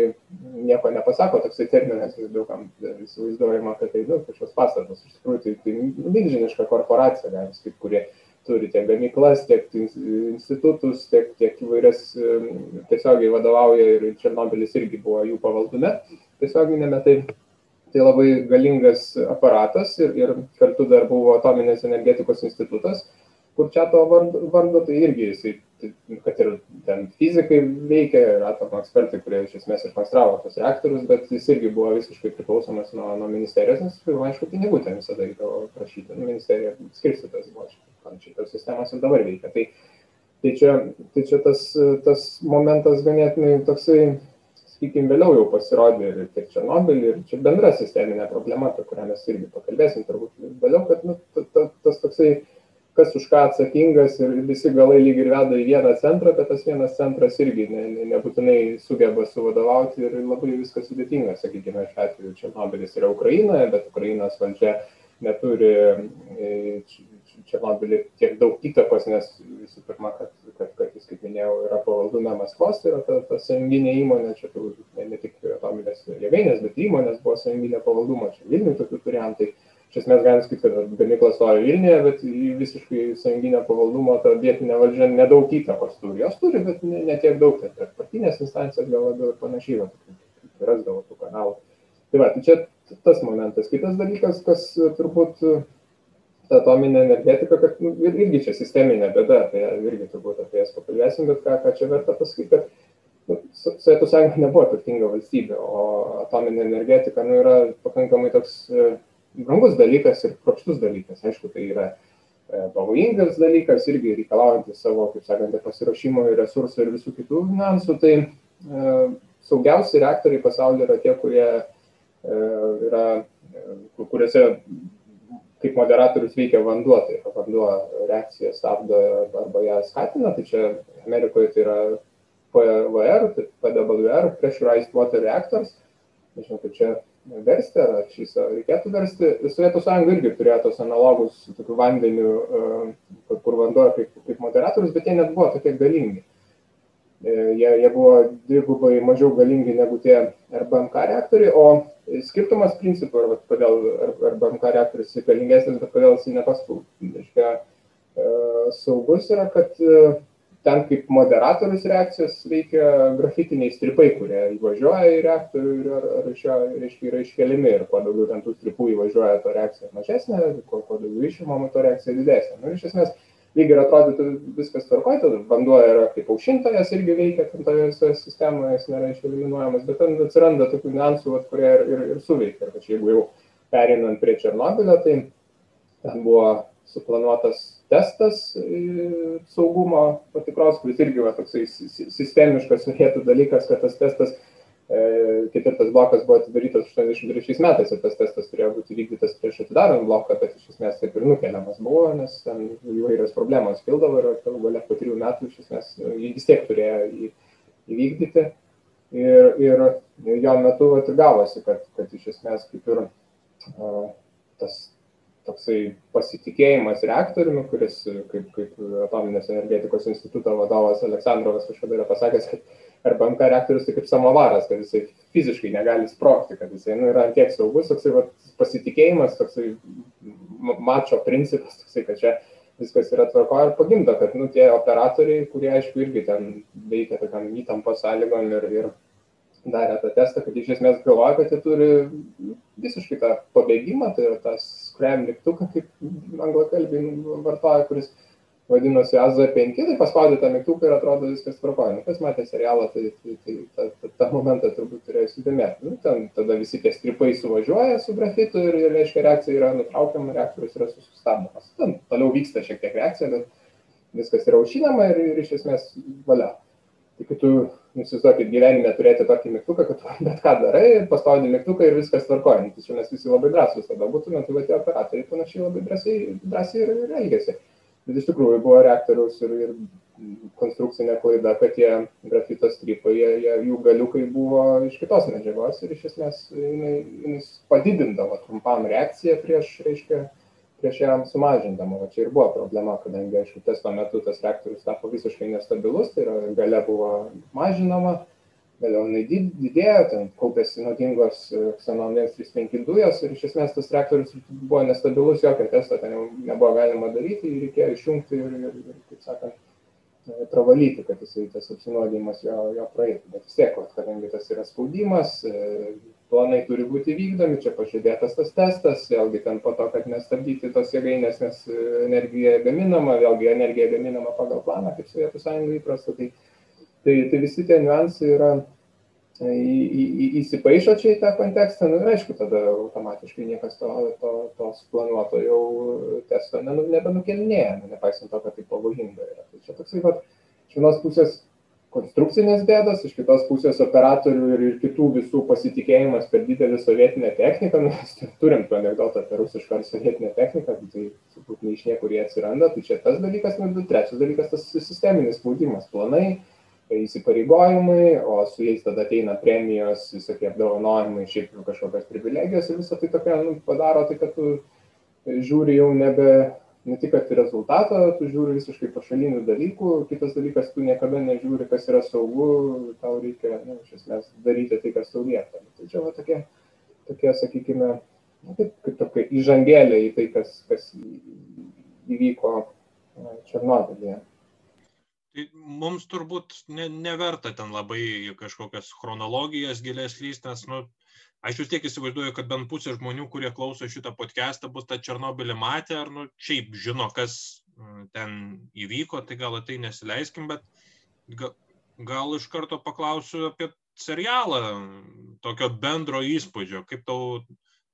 nieko nepasako, toksai terminas, daug kam įsivaizduojama, kad tai nu, kažkoks pastatas. Iš tikrųjų, tai, tai milžiniška korporacija, galima sakyti, kurie turi tiek gamyklas, tiek institutus, tiek, tiek įvairias tiesiogiai vadovauja ir Černobilis irgi buvo jų pavaldume tiesioginėme. Tai, tai labai galingas aparatas ir, ir kartu dar buvo atominės energetikos institutas, kur čia to vardo, tai irgi jisai, tai, kad ir ten fizikai veikia, ir atomo ekspertai, kurie iš esmės iškonstravo tos reaktorius, bet jis irgi buvo visiškai priklausomas nuo, nuo ministerijos, nes, aišku, pinigų ten visada reikėjo prašyti, nu, ministerija skirstytas buvo šitas panašiai tos sistemos ir dabar veikia. Tai, tai, čia, tai čia tas, tas momentas ganėtinai toksai, sakykime, vėliau jau pasirodė ir tiek Černobylį, ir čia bendra sisteminė problema, apie kurią mes irgi pakalbėsim turbūt vėliau, kad nu, ta, ta, tas toksai kas už ką atsakingas ir visi galai lyg ir veda į vieną centrą, bet tas vienas centras irgi ne, ne, nebūtinai sugeba suvadovauti ir labai viskas sudėtinga, sakykime, šiuo atveju Černobylis yra Ukrainoje, bet Ukrainos valdžia neturi Černobylį tiek daug įtakos, nes visų pirma, kad, kad, kad jis, kaip minėjau, yra pavaldume Maskvos, tai yra ta, ta sąjunginė įmonė, čia tų, ne, ne tik atominės jėgainės, bet įmonės buvo sąjunginė pavaldumo, čia Vilniui tokių turėjom, tai iš esmės galim sakyti, kad gamykla stovi Vilniuje, bet visiškai sąjunginio pavaldumo ta vietinė valdžia nedaug įtakos turi, jos turi, bet ne, ne tiek daug, tai per partinės instancijas gal labiau ir panašiai, rasdavo tų kanalų. Tai va, tai čia tas momentas. Kitas dalykas, kas turbūt ta atominė energetika, kad nu, irgi čia sisteminė bėda, tai irgi turbūt apie jas pakalbėsim, bet ką, ką čia verta pasakyti, kad nu, Sovietų sąjunga nebuvo turtinga valstybė, o atominė energetika nu, yra pakankamai toks e, brangus dalykas ir kropštus dalykas. Aišku, tai yra e, pavojingas dalykas, irgi reikalaujantis savo, kaip sakant, pasiruošimo ir resursų ir visų kitų finansų. Tai e, saugiausi reaktoriai pasaulyje yra tie, kurie e, yra, e, kuriuose kaip moderatorius veikia vanduo, tai vanduo reakciją stabdo arba ją skatina, tai čia Amerikoje tai yra PWR, tai PWR, Pressurized Water Reactors, nežinau, kaip čia versti, ar šis reikėtų versti. Sovietų sąjunga irgi turėjo tos analogus su tokiu vandeniu, e, kur vanduo kaip, kaip moderatorius, bet jie net buvo tokie galingi. E, jie, jie buvo dvigubai mažiau galingi negu tie RBMK reaktoriai, o skirtumas principų, arba kodėl RBMK reaktorius yra galingesnis, bet kodėl jis nepas reiškia, e, saugus yra, kad e, ten kaip moderatorius reakcijos veikia grafitiniai stripai, kurie įvažiuoja į reaktorių ir ar, ar iš jo reiškia, yra iškeliami ir kuo daugiau ten tų stripų įvažiuoja, to reakcija mažesnė, kuo, kuo daugiau išimama, to reakcija didesnė. Nu, iš esmės, lyg ir atrodytų viskas tvarkoja, tada vanduo yra kaip aušintojas irgi veikia tam toje visoje sistemoje, jis nėra išeliminuojamas, bet ten atsiranda tokių niuansų, kurie ir, ir, ir suveikia. Ir jeigu jau perinant prie Černobilio, tai ten buvo suplanuotas testas saugumo patikros, kuris irgi va, toksai sistemiškas [laughs] sovietų dalykas, kad tas testas ketvirtas blokas buvo atidarytas 83 metais ir tas testas turėjo būti vykdytas prieš atidarant bloką, bet iš esmės taip ir nukeliamas buvo, nes ten įvairios problemos kildavo ir galų galia po trijų metų iš esmės nu, jį vis tiek turėjo įvykdyti. Ir, ir jo metu vat, gavosi, kad, kad iš esmės kaip ir uh, tas toksai pasitikėjimas reaktoriumi, kuris, kaip, kaip atominės energetikos instituto vadovas Aleksandrovas kažkada yra pasakęs, kad arba MK reaktorius tai kaip samovaras, kad jisai fiziškai negali sprokti, kad jisai nu, yra tiek saugus, toksai va, pasitikėjimas, toksai mačo principas, toksai, kad čia viskas yra tvarko ir pagimdo, kad nu, tie operatoriai, kurie aišku irgi ten veikia tokiam įtampos sąlygom ir, ir darė tą testą, kad iš esmės galvoja, kad jie turi visiškai tą pabėgimą, tai yra tas scram mygtuką, kaip anglakalbiai vartoja, kuris vadinosi AZ5, tai paspaudė tą mygtuką ir atrodo viskas tvarkoja. Nu, kas matė serialą, tai, tai, tai tą, tą, tą momentą turbūt turėjo įsidėmėti. Nu, ten tada visi tie stripai suvažiuoja su grafitu ir, ir reiškia, reakcija yra nutraukiama, reaktorius yra sustabdomas. Ten toliau vyksta šiek tiek reakcija, bet viskas yra aušinama ir, ir iš esmės valia. Kai tu nusizuokit gyvenime turėti tokį mygtuką, kad [laughs] bet ką darai, paspaudi mygtuką ir viskas tvarkoja. Nu, tai čia mes visi labai drąsūs tada būtume, tai va tie operatoriai panašiai labai drąsiai, drąsiai ir, ir elgesi bet iš tikrųjų buvo reaktoriaus ir, ir konstrukcinė klaida, kad tie grafito strypai, jie, jie, jų galiukai buvo iš kitos medžiagos ir iš esmės jinai, jinai padidindavo trumpam reakciją prieš, reiškia, prieš ją sumažindama. O čia ir buvo problema, kadangi, aišku, testo metu tas reaktorius tapo visiškai nestabilus, tai yra gale buvo mažinama vėliau jinai didėjo, ten kaupėsi nuodingos ksenonės 35 dujos ir iš esmės tas reaktorius buvo nestabilus, jokio testo ten jau nebuvo galima daryti, jį reikėjo išjungti ir, ir, ir kaip sakant, e, pravalyti, kad jisai tas apsinuodimas jo, jo praeitų. Bet vis tiek, kadangi tas yra spaudimas, e, planai turi būti vykdomi, čia pažadėtas tas testas, vėlgi ten po to, kad nestabdyti tos jėgainės, nes e, energija gaminama, vėlgi energija gaminama pagal planą, kaip Sovietų sąjunga įprasta. Tai, Tai, tai visi tie niuansai yra į, į, į, įsipaišo čia į tą kontekstą, nu, ir aišku, tada automatiškai niekas to, to, to suplanuoto jau testo nebenukelinėja, nu, nepaisant to, kad tai pavojinga yra. Tai čia toksai, va, iš vienos pusės konstrukcinės bėdos, iš kitos pusės operatorių ir, ir kitų visų pasitikėjimas per didelį sovietinę techniką, nu, mes turim tų anegdotą apie rusišką ar sovietinę techniką, tai turbūt ne iš niekur jie atsiranda, tai čia tas dalykas, nu, trečias dalykas tas sisteminis spaudimas, planai įsipareigojimai, o su jais tada ateina premijos, visokie apdovanojimai, šiaip kažkokios privilegijos ir visą tai tokia nu, padaro tai, kad tu žiūri jau nebe, ne tik kad rezultatą, tu žiūri visiškai pašalinių dalykų, kitas dalykas, tu niekada nežiūri, kas yra saugu, tau reikia, nu, iš esmės, daryti tai, kas tau lieka. Tai čia va tokie, tokie sakykime, nu, kaip, kaip tokia įžangėlė į tai, kas, kas įvyko Černobylyje. Tai mums turbūt ne, neverta ten labai kažkokias chronologijas gilės lyst, nes, nu, aš vis tiek įsivaizduoju, kad bent pusė žmonių, kurie klauso šitą podcastą, bus tą Černobilį matę, ar, nu, šiaip žino, kas mm, ten įvyko, tai gal tai nesileiskim, bet gal, gal iš karto paklausiu apie serialą, tokio bendro įspūdžio, kaip tau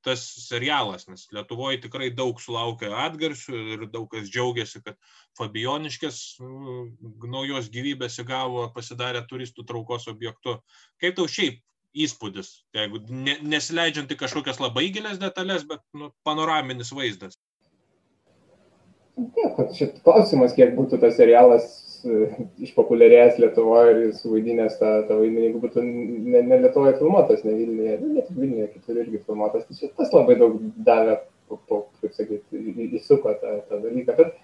tas serialas, nes Lietuvoje tikrai daug sulaukia atgarsių ir daug kas džiaugiasi, kad Fabioniškės nu, naujos gyvybės įgavo, pasidarė turistų traukos objektu. Kaip tau šiaip įspūdis, jeigu ne, nesileidžiant į kažkokias labai gilias detalės, bet nu, panoraminis vaizdas? Taip, šit klausimas, kiek būtų tas serialas išpopuliarėjęs Lietuvoje ir suvaidinęs tą, tą vaidmenį, jeigu būtų ne, ne Lietuvoje filmuotas, ne Vilniuje, ne tik Vilniuje, kitur irgi filmuotas, tai čia tas labai daug davė, po, po, kaip sakyti, įsuko tą, tą dalyką, bet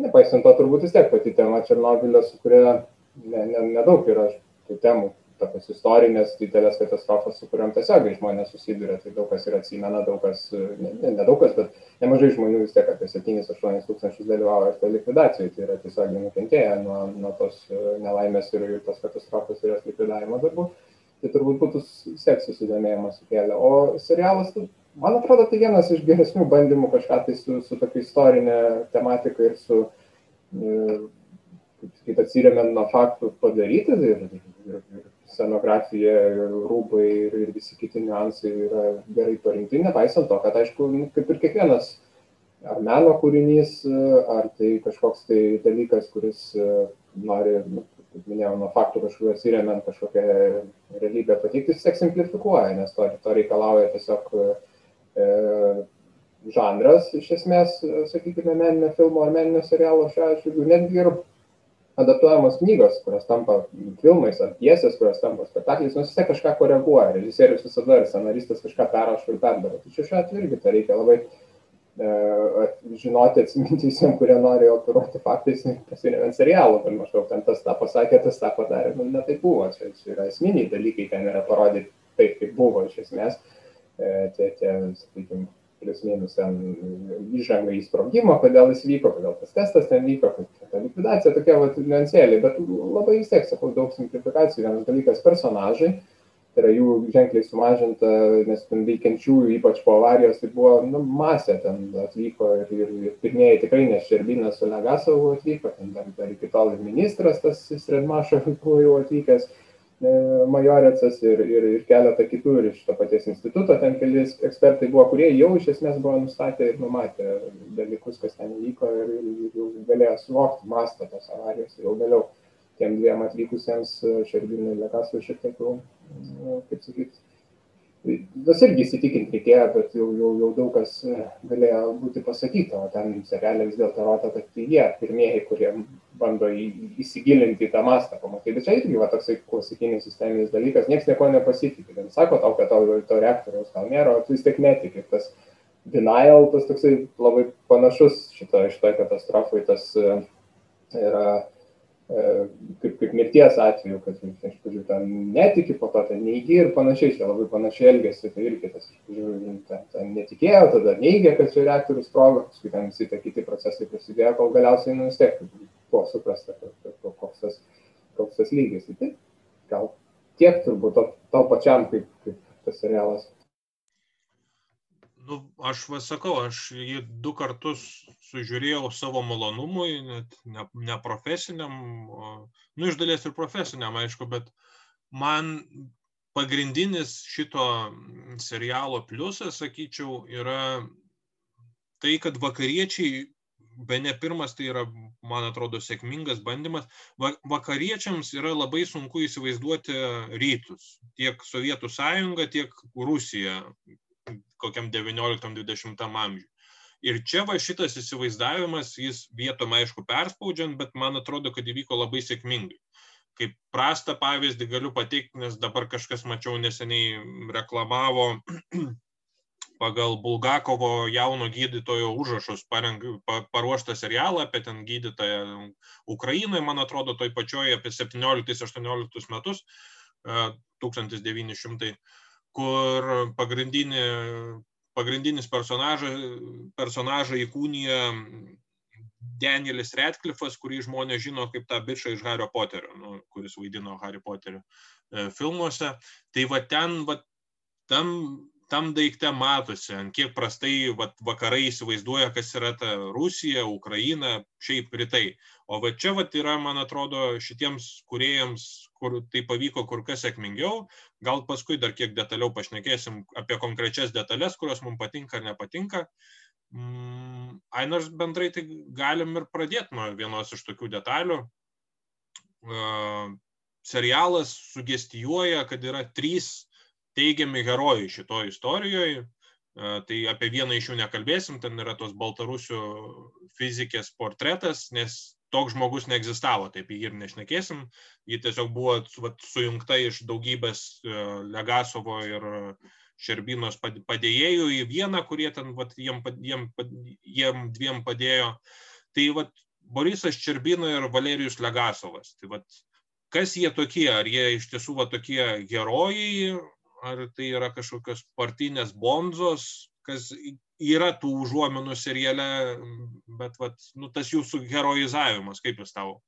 nepaisant to turbūt vis tiek pati tema Černobilio, su kuria nedaug ne, ne yra tų temų, tokios istorinės didelės katastrofos, su kuriuom tiesiogiai žmonės susiduria. Tai daug kas ir atsimena, daug kas, ne, ne, ne daug kas, bet nemažai žmonių vis tiek apie 7-8 tūkstančius dalyvauja šitoje likvidacijoje. Tai yra tiesiogiai nukentėję nuo, nuo tos e, nelaimės ir tos katastrofos ir jos likvidavimo darbų. Tai turbūt būtų tiek susidomėjimas sukėlę. O serialas, tai, man atrodo, tai vienas iš geresnių bandymų kažką tai su, su tokia istorinė tematika ir su e, kaip sakyt, atsiriamant nuo faktų padaryti ir, ir, ir scenografija, rūbai ir, ir visi kiti niuansai yra gerai parinkti, nepaisant to, kad, aišku, nu, kaip ir kiekvienas ar meno kūrinys, ar tai kažkoks tai dalykas, kuris nori, nu, kaip minėjau, nuo faktų kažkokių atsiriamant kažkokią realybę pateikti, jis tiek simplifikuoja, nes to, to reikalauja tiesiog e, žanras, iš esmės, sakykime, meninio filmo ar meninio serialo šiuo atžvilgiu, netgi ir adaptuojamos knygos, kurios tampa filmais ar piesės, kurios tampa spektakliais, nors tiek kažką koreguoja, režisierius visada ir scenaristas kažką perrašo ir perdaro. Tačiau šiuo atveju irgi tai reikia labai e, žinoti, atsiminti visiems, kurie nori operuoti faktais, pasiremiant serialų, kad maždaug ten tas tą pasakė, tas tą padarė, nu, ne taip buvo, čia, čia yra esminiai dalykai, ten yra parodyti taip, kaip buvo iš esmės, e, tie, tie sakykime, plius minus ten įžanga į sprogimą, kodėl jis vyko, kodėl tas testas ten vyko, ta likvidacija tokia vat niuansėlė, bet labai vis tiek, sakau, daug simplifikacijų. Vienas dalykas - personažai, tai yra jų ženkliai sumažinta, nes ten veikiančiųjų, ypač po avarijos, tai buvo nu, masė, ten atvyko ir, ir, ir pirmieji tikrai ne Šerbinas su Legasovu atvyko, ten dar, dar iki tol ir ministras tas Sredmašas buvo jau atvykęs E, Majorecas ir, ir, ir keletą kitų ir iš to paties instituto, ten keli ekspertai buvo, kurie jau iš esmės buvo nustatę ir numatę dalykus, kas ten įvyko ir, ir jau galėjo suvokti mastą tos avarijos ir jau vėliau tiem dviem atvykusiems Šerbinui ir Lekasui šiek tiek jau, nu, kaip sakyti, Tas irgi įsitikinti reikėjo, bet jau, jau, jau daug kas galėjo būti pasakyta, o ten serialė vis dėlto rodo, kad tai jie pirmieji, kurie bando į, įsigilinti į tą mastą, pamatyti. Bet čia irgi va, toksai klasikinis sisteminis dalykas, niekas nieko nepasitikė. Ten sako tau, kad tau to reaktoriaus gal nėra, o tu vis tiek netiki. Tas denial, tas toksai labai panašus šitoje šito katastrofai, tas yra E, kaip, kaip mirties atveju, kad iš pradžių ten netiki, po to ten neigi ir panašiai, čia labai panašiai elgesi, tai irgi tas iš pradžių ten, ten netikėjo, tada neigė, kad čia reaktorius sprogo, paskui ten visi tie kiti procesai prasidėjo, kol galiausiai nu vis tiek buvo suprasta, koks tas, koks tas lygis. Tai gal tiek turbūt to, to pačiam kaip, kaip tas serialas. Nu, aš vasakau, aš jį du kartus sužiūrėjau savo malonumui, net ne, ne profesiniam, o, nu, iš dalies ir profesiniam, aišku, bet man pagrindinis šito serialo pliusas, sakyčiau, yra tai, kad vakariečiai, be ne pirmas, tai yra, man atrodo, sėkmingas bandymas. Vakariečiams yra labai sunku įsivaizduoti rytus. Tiek Sovietų sąjunga, tiek Rusija kokiam 19-20 amžiui. Ir čia va šitas įsivaizdavimas, jis vietom aišku perspaudžiant, bet man atrodo, kad įvyko labai sėkmingai. Kaip prastą pavyzdį galiu pateikti, nes dabar kažkas mačiau neseniai reklamavo [clears throat] pagal Bulgakovo jauno gydytojo užrašus pareng, pa, paruoštą serialą apie ten gydytoją Ukrainoje, man atrodo, toj pačioj apie 17-18 metus, 1900 kur pagrindinį, pagrindinis personažą, personažą įkūnija Danielis Radcliffe'as, kurį žmonės žino kaip tą bičią iš Hario Poterio, nu, kuris vaidino Hario Poterio e, filmuose. Tai va ten, va, tam tam daikte matosi, ant kiek prastai vat, vakarai įsivaizduoja, kas yra ta Rusija, Ukraina, šiaip rytai. O va čia vat, yra, man atrodo, šitiems kuriejams, kur tai pavyko kur kas sėkmingiau. Gal paskui dar kiek detaliau pašnekėsim apie konkrečias detalės, kurios mums patinka ar nepatinka. Mm, ai, nors bendrai tai galim ir pradėti nuo vienos iš tokių detalių. Uh, serialas sugestijuoja, kad yra trys teigiami herojai šitoje istorijoje. Tai apie vieną iš jų nekalbėsim, ten yra tos baltarusių fizikės portretas, nes toks žmogus neegzistavo, taip jį ir nešnekėsim. Ji tiesiog buvo vat, sujungta iš daugybės e, Legasovo ir Šerbinos padėjėjų į vieną, kurie ten vat, jiem, jiem, jiem dviem padėjo. Tai vat, Borisas Čerbino ir Valerijus Legasovas. Tai vat, kas jie tokie? Ar jie iš tiesų va, tokie herojai, ar tai yra kažkokios partinės bonzos, kas yra tų užuomenų seriale, bet vat, nu, tas jūsų heroizavimas, kaip jis tavo?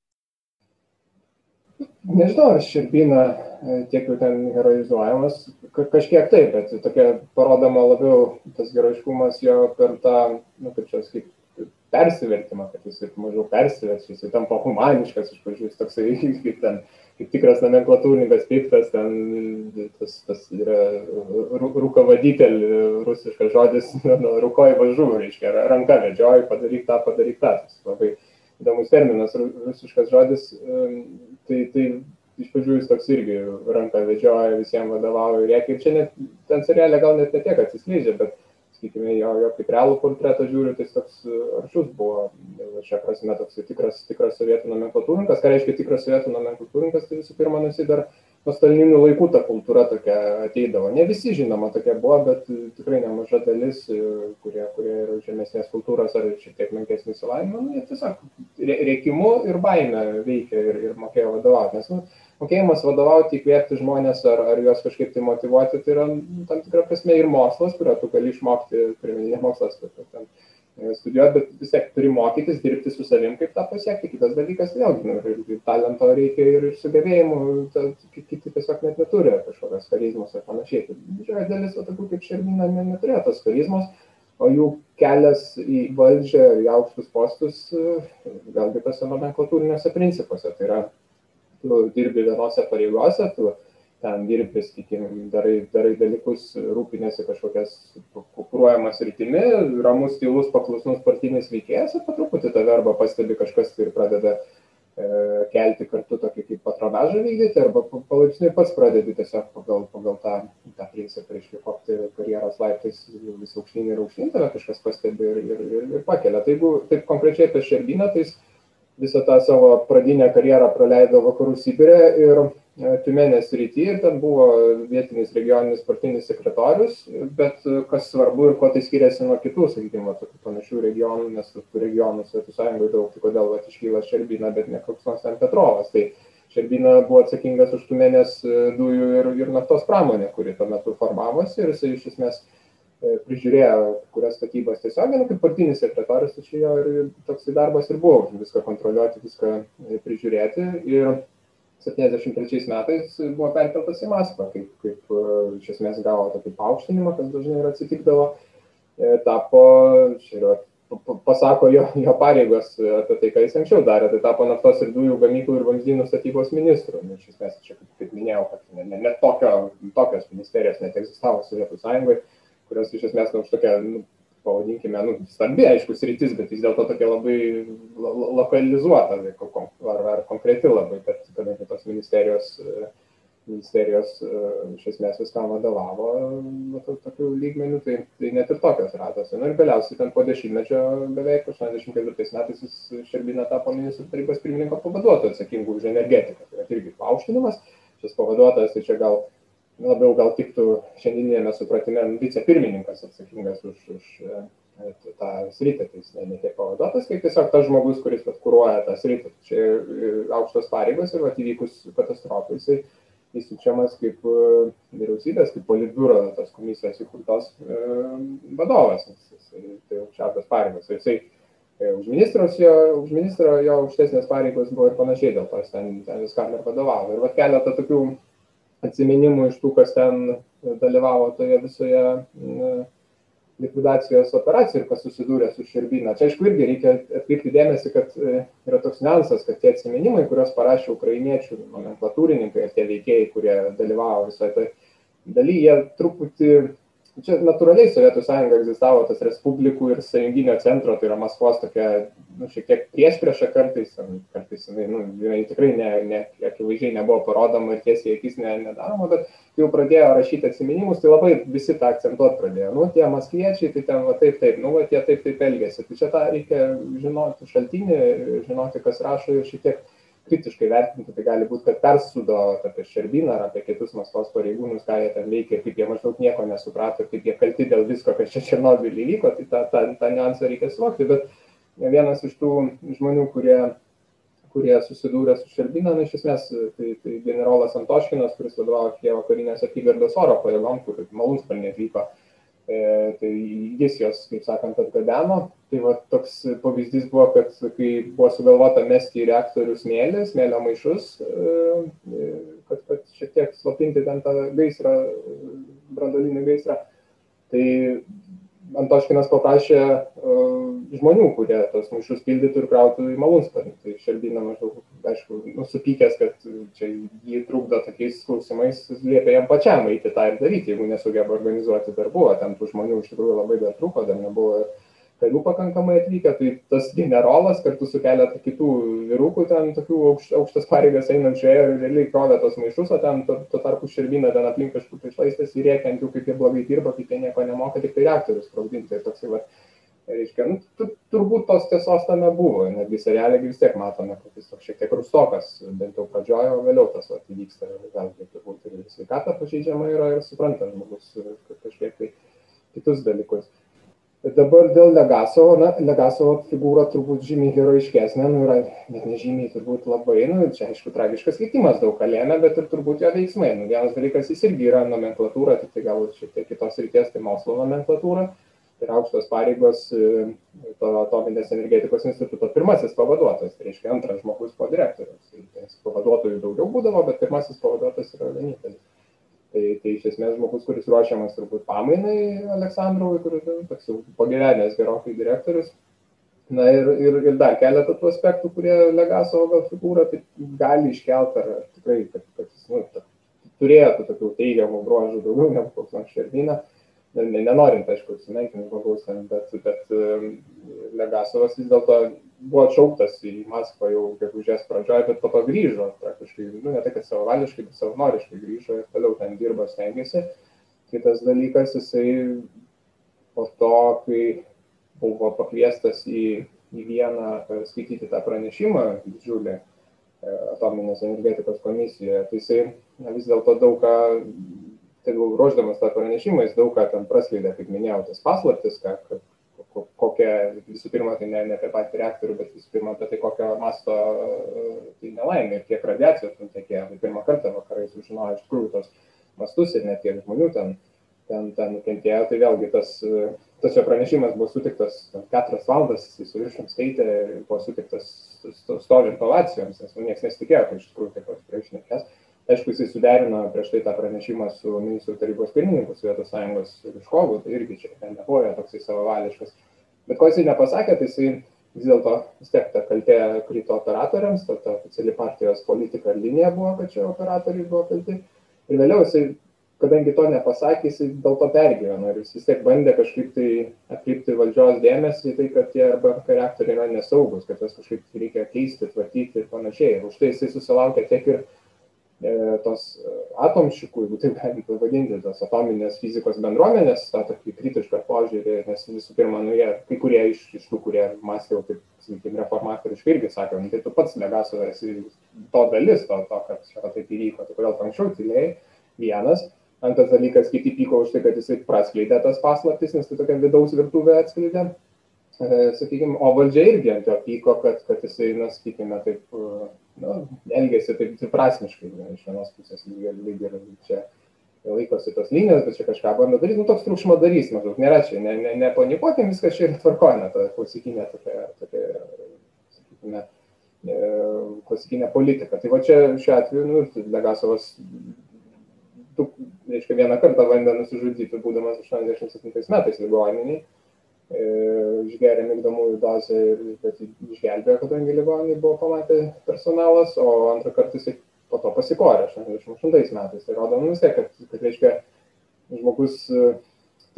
Nežinau, ar Širpina e, tiek jau ten heroizuojamas, kažkiek taip, bet tokia parodoma labiau tas heroiškumas jo per tą, nu, kaip čia sakyti, persivertimą, kad jis mažiau persivers, jis tampa humaniškas iš pradžių, jis toksai [laughs] kaip ten kaip tikras nomenklatūrininkas piktas, ten tas, tas yra rūkavadytel, rusiškas žodis, [laughs] nu, rūkoj važu, reiškia, ranka vedžioji, padaryk tą, padaryk tą. Tas labai įdomus terminas, rusiškas žodis. Tai, tai iš pradžių jis toks irgi ranką vedžioja, visiems vadovauja reikia. Ir čia net ten serialė gal net ne tiek atsiskleidžia, bet, sakykime, jo, jo kaip realų portretą žiūriu, tai jis toks aršus buvo. Šią prasme toks tikras, tikras sovietų nomenklatūrininkas. Ką reiškia tikras sovietų nomenklatūrininkas, tai visų pirma, jis dar nuo stalininių laikų ta kultūra tokia ateidavo. Ne visi, žinoma, tokia buvo, bet tikrai nemaža dalis, kurie, kurie yra žemesnės kultūros ar šiek tiek menkesnis įsilavinimą, nu, jie tiesiog reikimu ir baime veikia ir, ir mokėjo vadovauti. Nes nu, mokėjimas vadovauti, įkvėpti žmonės ar, ar juos kažkaip tai motivuoti, tai yra nu, tam tikra prasme ir mokslas, kurio tu gali išmokti, ne mokslas, bet ten e, studijuoti, bet vis tiek turi mokytis, dirbti su savim, kaip tą pasiekti. Kitas dalykas, vėlgi, nu, ir, talento reikia ir, sugebėjimų, ta, kiti tiesiog net neturi kažkokios charizmos ar panašiai. Tai didžioji dalis, tokių kaip Šermina, neturėjo tos charizmos, o jų kelias į valdžią, į aukštus postus, e, vėlgi tose nomenklatūriniuose principuose. Tai yra tu dirbi vienose pareigose, tu ten dirbi, sakykime, darai, darai dalykus, rūpinėsi kažkokias kuruojamas rytimi, ramus, tylus, paklusnus partinis veikėjas ir patruputį tave arba pastebi kažkas ir pradeda e, kelti kartu tokį kaip patronažą vykdyti, arba palaipsniui pats pradedi tiesiog pagal, pagal tą, tą principą, reiškia, kopti karjeros laiptais vis aukštyn ir aukštyn, tave kažkas pastebi ir, ir, ir, ir pakelia. Tai jeigu taip konkrečiai apie Šerbiną, tai jis visą tą savo pradinę karjerą praleido vakarų Sibirė ir e, Tiumenės rytį ir ten buvo vietinis regioninis partinis sekretorius, bet e, kas svarbu ir kuo tai skiriasi nuo kitų, sakykime, tokių panašių regionų, nes tų regionų Sovietų sąjungoje daug, tai kodėl iškyla Šerbina, bet ne koks nors ten Petrovas. Tai Šerbina buvo atsakingas už Tiumenės e, dujų ir, ir naftos pramonę, kuri tuo metu formavosi ir jisai iš esmės E, prižiūrėjo kurias statybas tiesiogiai, nu, kaip partinis sekretorius, čia jo ir toks darbas ir buvo, viską kontroliuoti, viską e, prižiūrėti. Ir 73 metais buvo perkeltas į Maskvą, kaip, kaip e, iš esmės gavo tokį paaukštinimą, kas dažnai ir atsitikdavo. Tapo, čia pasako jo, jo pareigos apie tai, ką jis anksčiau darė, tai tapo naftos ir dujų gamyklų ir vamzdynų statybos ministru. Nu, iš esmės, čia kaip, kaip minėjau, kad net ne, ne tokio, tokios ministerijos net egzistavo Sovietų sąjungoje kurios iš esmės, nu, tokia, nu, pavadinkime, nu, stambi, aišku, sritis, bet vis dėlto tokia labai lo, lokalizuota ar, ar konkreti labai, kad kadangi tos ministerijos, ministerijos iš esmės viskam vadovavo nu, tokių lygmenių, tai, tai net ir tokios radosi. Nu, ir galiausiai ten po dešimtmečio, beveik 84 metais jis Šerbina tapo ministrų tarybos pirmininko pavaduotoju atsakingų už energetiką. Tai irgi paaukštinimas, šis pavaduotojas, tai čia gal labiau gal tiktų šiandieninėme supratime vicepirmininkas atsakingas už, už e, tą sritį, tai jis ne, ne tiek pavaduotas, kaip tiesiog tas žmogus, kuris kūruoja tą sritį. Čia e, aukštos pareigos ir įvykus katastrofai jisai įsičiamas kaip e, vyriausybės, kaip politbiuro tos komisijos įkurtos vadovas, tai aukščiausias pareigos. Ir jisai už ministros jo, už ministro jo aukštesnės pareigos buvo ir panašiai, dėl to jis ten, ten viskam ir vadovavo. Ir va keletą tokių atsiminimų iš tų, kas ten dalyvavo toje visoje likvidacijos operacijoje ir kas susidūrė su Šerbina. Čia aišku irgi reikia atkreipti dėmesį, kad e, yra toks niuansas, kad tie atsiminimai, kuriuos parašė ukrainiečių nomenklatūrininkai ir tie veikėjai, kurie dalyvavo visoje tai daly, jie truputį čia natūraliai Sovietų sąjunga egzistavo tas respublikų ir sąjunginio centro, tai yra Maskvos tokia, nu, šiek tiek prieš priešą kartais, kartais jinai, nu, jinai tikrai ne, ne, akivaizdžiai nebuvo parodoma ir tiesiai akis ne, nedaroma, bet jau pradėjo rašyti atsiminimus, tai labai visi tą akcentuoti pradėjo. Nu, tie maskviečiai, tai ten va taip, taip, nu, va tie taip, taip elgėsi. Tai čia tą reikia žinoti šaltinį, žinoti, kas rašo ir šiek tiek kritiškai vertinti, tai gali būti, kad persūdo apie Šerbiną ar apie kitus Maskvos pareigūnus, ką jie ten veikia ir kaip jie maždaug nieko nesuprato ir kaip jie kalti dėl visko, kas čia Černobilį įvyko, tai tą, tą, tą niuansą reikia suvokti. Bet vienas iš tų žmonių, kurie, kurie susidūrė su Šerbina, na, iš esmės tai, tai generolas Antoškinas, kuris vadovavo Kievo karinės apygardos oro pajėgom, kur malūnsparnė atvyko E, tai jis jos, kaip sakant, atgabeno. Tai va toks pavyzdys buvo, kad kai buvo sugalvota mesti į reaktorių smėlį, smėlio maišus, e, kad, kad šiek tiek slopinti ten tą gaisrą, brandolinį gaisrą, tai Antoškinas paprašė uh, žmonių, kurie tos maišus pildytų ir krautų į malūnsparnį. Tai Šerbina maždaug, aišku, nusipykęs, kad čia jį trukdo tokiais klausimais, liepė jam pačiam eiti tą ir daryti, jeigu nesugeba organizuoti darbų, ten tų žmonių iš tikrųjų labai dar trūko, dar nebuvo karių pakankamai atvykę, tai tas generolas kartu su keletą kitų vyrukų ten tokių aukšt, aukštas pareigas einančių ėjo ir realiai krovė tos maišus, o ten tuo, tuo tarpu šerbina ten aplink kažkur tai šlaistės ir rėkia ant jų, kaip jie blogai dirba, kaip jie nieko nemoka, tik tai reaktorius sprogdinti. Tai toksai, va, reiškia, nu, tu, turbūt tos tiesos tame buvo, netgi serialė vis tiek matome, kad jis toks šiek tiek rustokas, bent jau pradžioje, o vėliau tas va, įvyksta, vėlgi turbūt ir sveikata pažeidžiama yra ir supranta žmogus kažkiek tai kitus dalykus. Dabar dėl Legasovo, na, Legasovo figūra turbūt žymiai heroiškesnė, nu, yra net nežymiai turbūt labai, nu, čia aišku, tragiškas likimas daug ką lėmė, bet ir turbūt jo veiksmai. Nu, vienas dalykas, jis irgi yra nomenklatūra, tik tai galbūt šiek tiek kitos ryties, tai mokslo nomenklatūra. Yra aukštos pareigos e, to atominės energetikos instituto pirmasis pavaduotojas, tai reiškia antras žmogus po direktoriaus. Tai pavaduotojų daugiau būdavo, bet pirmasis pavaduotojas yra vienintelis. Tai, tai iš esmės žmogus, kuris ruošiamas turbūt pamainai Aleksandrovui, kuris nu, toks jau pagyvenęs gerokai direktorius. Na ir, ir, ir dar keletą tų aspektų, kurie Legasovo gal figūrą tai gali iškelti, ar tikrai, kad, kad jis nu, ta, turėtų tokių teigiamų bruožų daugiau negu koks nors Šerdyna. Nenorint, aišku, sumenkinti žmogaus, bet, bet Legasovas vis dėlto buvo atšauktas į Maskvą jau gegužės pradžioje, bet po to grįžo, praktiškai, nu, ne tai, kad savavališkai, bet savanoriškai grįžo ir toliau ten dirba, stengiasi. Kitas dalykas, jisai po to, kai buvo pakviestas į, į vieną skaityti tą pranešimą didžiulį e, atominės energetikos komisijoje, tai jisai na, vis dėlto daug ką, tai ruoždamas tą pranešimą, jis daug ką ten praskleidė, kaip minėjau, tas paslaptis, ką, kad kokia, visų pirma, tai ne, ne apie patį reaktorių, bet visų pirma apie tai, kokio masto tai nelaimė ir kiek radiacijos nutekėjo. Tai pirmą kartą vakarai sužinojo iš tikrųjų tos mastus ir net kiek žmonių ten, ten, ten nukentėjo. Tai vėlgi tas, tas jo pranešimas buvo sutiktas keturias valandas, jis su viršum skaitė buvo sutiktas stovint ovacijoms, nes nu, niekas nesitikėjo, kad iš tikrųjų taip pat priešinėkės. Aišku, jisai suderino prieš tai tą pranešimą su ministrų tarybos pirmininku Sovietų sąjungos Ryškovu, tai irgi čia nebuvo toksai savavališkas. Bet ko jisai nepasakė, tai jisai vis dėlto vis tiek ta kaltė krito operatoriams, ta, ta oficiali partijos politika ir linija buvo, kad čia operatoriai buvo kalti. Ir vėliau jisai, kadangi to nepasakė, jisai dėl to pergyveno ir jis vis tiek bandė kažkaip tai atkreipti valdžios dėmesį į tai, kad tie arba reaktoriai yra nesaugus, kad jas kažkaip reikia keisti, tvarkyti ir panašiai. Ir už tai jisai susilaukė tiek ir tos e, atomšikų, jeigu taip galima pavadinti, tos atominės fizikos bendruomenės, tą tokį kritišką požiūrį, nes visų pirma, nu, jie, kai kurie iš, iš tų, kurie mąstė jau taip, sakykime, reformatoriškai irgi sakė, nu, tai tu pats Legasovas esi to dalis, to, to kad čia taip įvyko, tai kodėl anksčiau tylėjai, vienas. Antras dalykas, kiti pyko už tai, kad jisai praskleidė tas paslaptis, nes tai tokia vidaus virtuvė atskleidė. E, sakykime, o valdžia irgi ant jo pyko, kad, kad jisai, na, sakykime, taip nu, elgėsi taip dviprasmiškai, iš vienos pusės ir čia laikosi tos linijos, bet čia kažką bando daryti, nu toks triukšmo darys maždaug, nėra čia, ne, ne, nepanikuokim, viskas čia yra tvarkojama, ta klasikinė tokia, tokia sakykime, e, klasikinė politika. Tai va čia šiuo atveju, nu, Legasovas, tu, reiškia, vieną kartą bandė nusižudyti, būdamas 87 metais ligoniniai E, išgeria migdomųjų dozę ir išgelbėjo, kadangi ligoninį buvo pamatę personalas, o antrą kartą jisai po to pasikorė 88 metais. Tai rodo nu, vis tiek, kad, kad reiškia, žmogus e,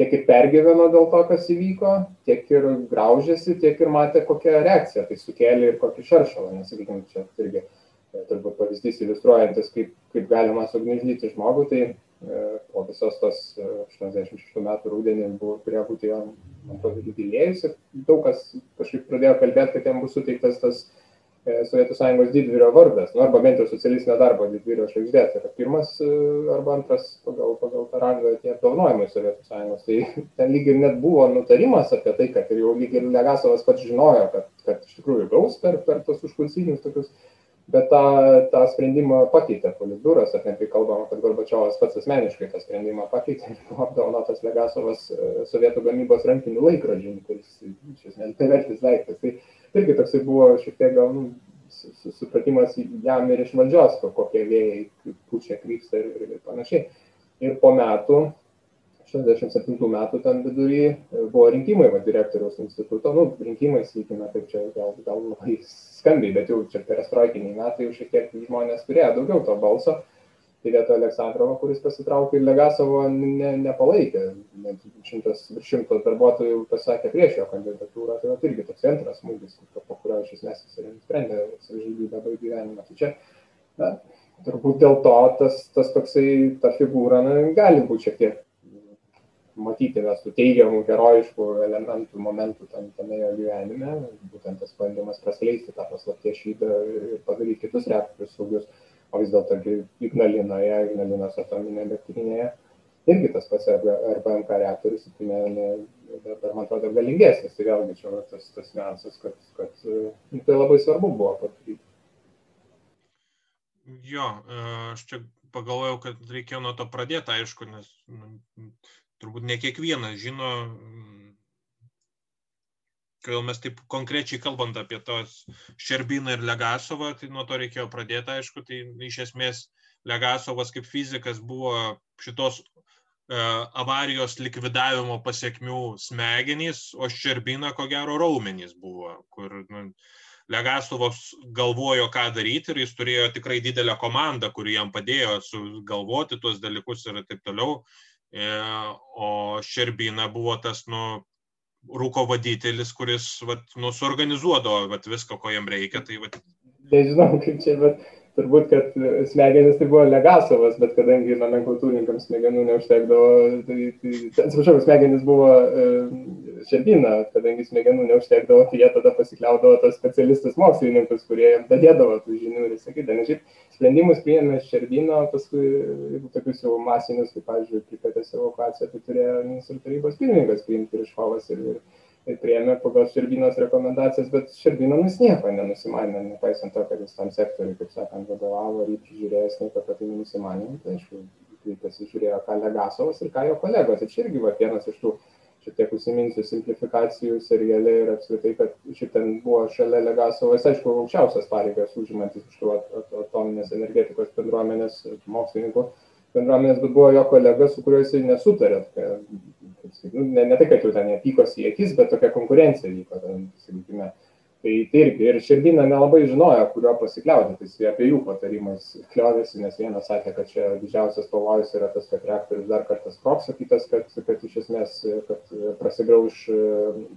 tiek ir pergyveno dėl to, kas įvyko, tiek ir graužėsi, tiek ir matė, kokią reakciją tai sukėlė ir kokį šaršalą. Nes, sakykime, čia irgi e, turbūt pavyzdys iliustruojantis, kaip, kaip galima sugniuždyti žmogų, tai po visos tos 86 metų rūdienį buvo, turėjo būti jo man atrodo, jubiliejus ir daug kas kažkaip pradėjo kalbėti, kad jam bus suteiktas tas e, Sovietų Sąjungos didvyrio vardas, nu, arba bent jau socialistinio darbo didvyrio žvaigždė. Tai yra pirmas e, arba antras pagal, pagal tą rangą tie apdovanojimai Sovietų Sąjungos. Tai ten lyg ir net buvo nutarimas apie tai, kad ir jau lyg ir Legasovas pats žinojo, kad, kad iš tikrųjų gaus per, per tos užkulsinius tokius bet tą, tą sprendimą pakeitė politbiuras, ar netgi kalbama, kad Gorbačiovas pats asmeniškai tą sprendimą pakeitė [laughs] buvo apdovanotas Legasovas e, sovietų gamybos rankinių laikrodžių, kuris iš esmės bevertis daiktas. Tai irgi toksai buvo šiek tiek gal nu, supratimas jam ir iš valdžios, kokie vėjai pučia krypsta ir, ir panašiai. Ir po metų, 67 metų ten vidury buvo rinkimai va, direktoriaus instituto, nu, rinkimai, sakykime, taip čia gal, gal labai skambiai, bet jau čia perestroikiniai metai jau šiek tiek žmonės turėjo daugiau to balso. Tai vietoj Aleksandrovo, kuris pasitraukė ir Legasovo ne, nepalaikė, net šimtas, šimto darbuotojų pasakė prieš jo kandidatūrą, tai irgi toks antras smūgis, po kurio iš esmės jis ir nusprendė savižudybę baigti gyvenimą. Tai čia, na, turbūt dėl to tas, tas toksai, ta figūra na, gali būti šiek tiek matyti mes tų teigiamų, herojiškų elementų, momentų tam, tame jo gyvenime, būtent tas bandymas praskleisti tą paslapties šydą ir, padaryti kitus reaktorius saugius, o vis dėlto Ignalinoje, Ignalinos atominėje elektrinėje, irgi tas pats RBMK reaktorius, tai ne, ne, dar man atrodo galingesnis, tai vėlgi čia tas, tas niuansas, kad, kad nu, tai labai svarbu buvo padaryti. Jo, aš čia pagalvojau, kad reikėjo nuo to pradėti, aišku, nes nu, turbūt ne kiekvienas žino, kai mes taip konkrečiai kalbant apie tos Šerbiną ir Legasovą, tai nuo to reikėjo pradėti, aišku, tai iš esmės Legasovas kaip fizikas buvo šitos e, avarijos likvidavimo pasiekmių smegenys, o Šerbina, ko gero, raumenys buvo, kur nu, Legasovas galvojo, ką daryti ir jis turėjo tikrai didelę komandą, kuri jam padėjo sugalvoti tuos dalykus ir taip toliau. E, o Šerbina buvo tas, nu, rūko vaditelis, kuris, vat, nu, suorganizuodavo vat, viską, ko jam reikia. Tai, vat... Nežinau, kaip čia, bet turbūt, kad smegenis tai buvo Legasovas, bet kadangi nomenklatūrininkams smegenų neužtekdavo, tai, tai atsiprašau, smegenis buvo e, Šerbina, kadangi smegenų neužtekdavo, tai jie tada pasikliaudavo tos specialistus mokslininkus, kurie jam dadėdavo tų žinių ir sakydavo, šiaip sprendimus priėmė Šerbino, paskui, tokius jau masinius, kaip, pavyzdžiui, pripetės evakuaciją, tai turėjo ministrų tarybos pirmininkas priimti Ryškovas ir, ir priėmė pagal Širbinos rekomendacijas, bet Širbinas nieko nenusimanė, nepaisant to, kad jis tam sektoriui, kaip sakant, vadovavo ir žiūrėjęs nieko apie tai nenusimanė, tai aišku, tai pasižiūrėjo, ką Legasovas ir ką jo kolegos. Ir čia irgi va, vienas iš tų šiek tiek užsiminsiu simplifikacijų seriale ir apskritai, kad šitam buvo šalia Legasovas, aišku, aukščiausias pareigas užimantis iš tų atominės energetikos bendruomenės mokslininkų bendruomenės, bet buvo jo kolega, su kuriuo jisai nesutarė nu, ne, ne tai, kad jau ten nepykosi į akis, bet tokia konkurencija vyko, ten, sakykime. Tai, tai irgi, ir Širdina nelabai žinojo, kurio pasikliauti, tai jis apie jų patarimais kliovėsi, nes vienas sakė, kad čia didžiausias pavojus yra tas, kad reaktorius dar kartą sproks, o kitas, kad, kad iš esmės, kad prasigrauž e,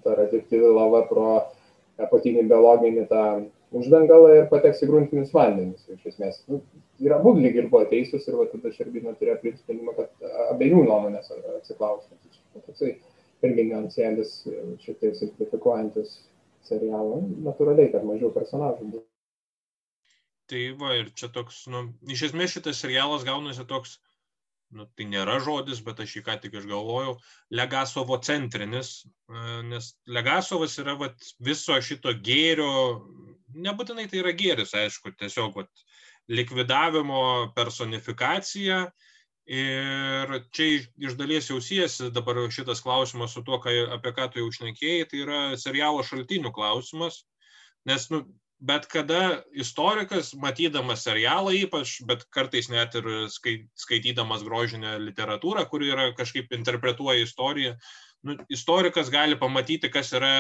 ta radioaktyvi lava pro apatinį biologinį tą uždangalą ir pateks į gruntinius vandenis. Iš esmės, nu, yra abu lygiai ir buvo teisūs ir va, tada Šerbina turėjo priimti sprendimą, kad abiejų nuomonės atsiklausyti toksai irgi niuansėlis, šiek tiek simplifikuojantis serialą, natūraliai, kad mažiau personažų būtų. Tai va, ir čia toks, nu, iš esmės šitas serialas gaunasi toks, nu, tai nėra žodis, bet aš jį ką tik išgalvojau, Legasovo centrinis, e, nes Legasovas yra vat, viso šito gėrio, nebūtinai tai yra gėris, aišku, tiesiog vat, likvidavimo personifikacija, Ir čia iš dalies jau siejasi dabar šitas klausimas su tuo, ką, apie ką tu jau šnekėjai, tai yra serialo šaltinių klausimas, nes nu, bet kada istorikas, matydamas serialą ypač, bet kartais net ir skaitydamas grožinę literatūrą, kuri yra kažkaip interpretuoja istoriją, nu, istorikas gali pamatyti, kas yra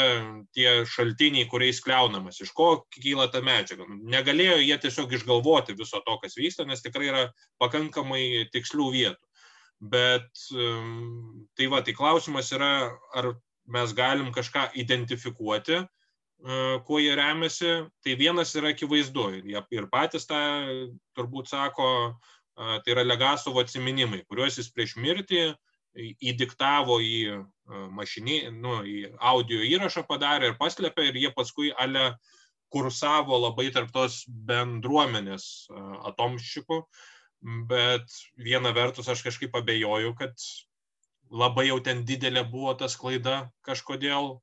tie šaltiniai, kuriais kliaunamas, iš ko kyla ta medžiaga. Negalėjo jie tiesiog išgalvoti viso to, kas vyksta, nes tikrai yra pakankamai tikslių vietų. Bet tai va, tai klausimas yra, ar mes galim kažką identifikuoti, e, kuo jie remiasi. Tai vienas yra akivaizdu ir, ir patys tą turbūt sako, tai yra Legasovo atsiminimai, kuriuos jis prieš mirtį įdiktavo į e, mašinį, nu, į audio įrašą padarė ir paslėpė ir jie paskui ale kursavo labai tarp tos bendruomenės e, atomščikų, bet viena vertus aš kažkaip abejoju, kad labai jau ten didelė buvo ta klaida kažkodėl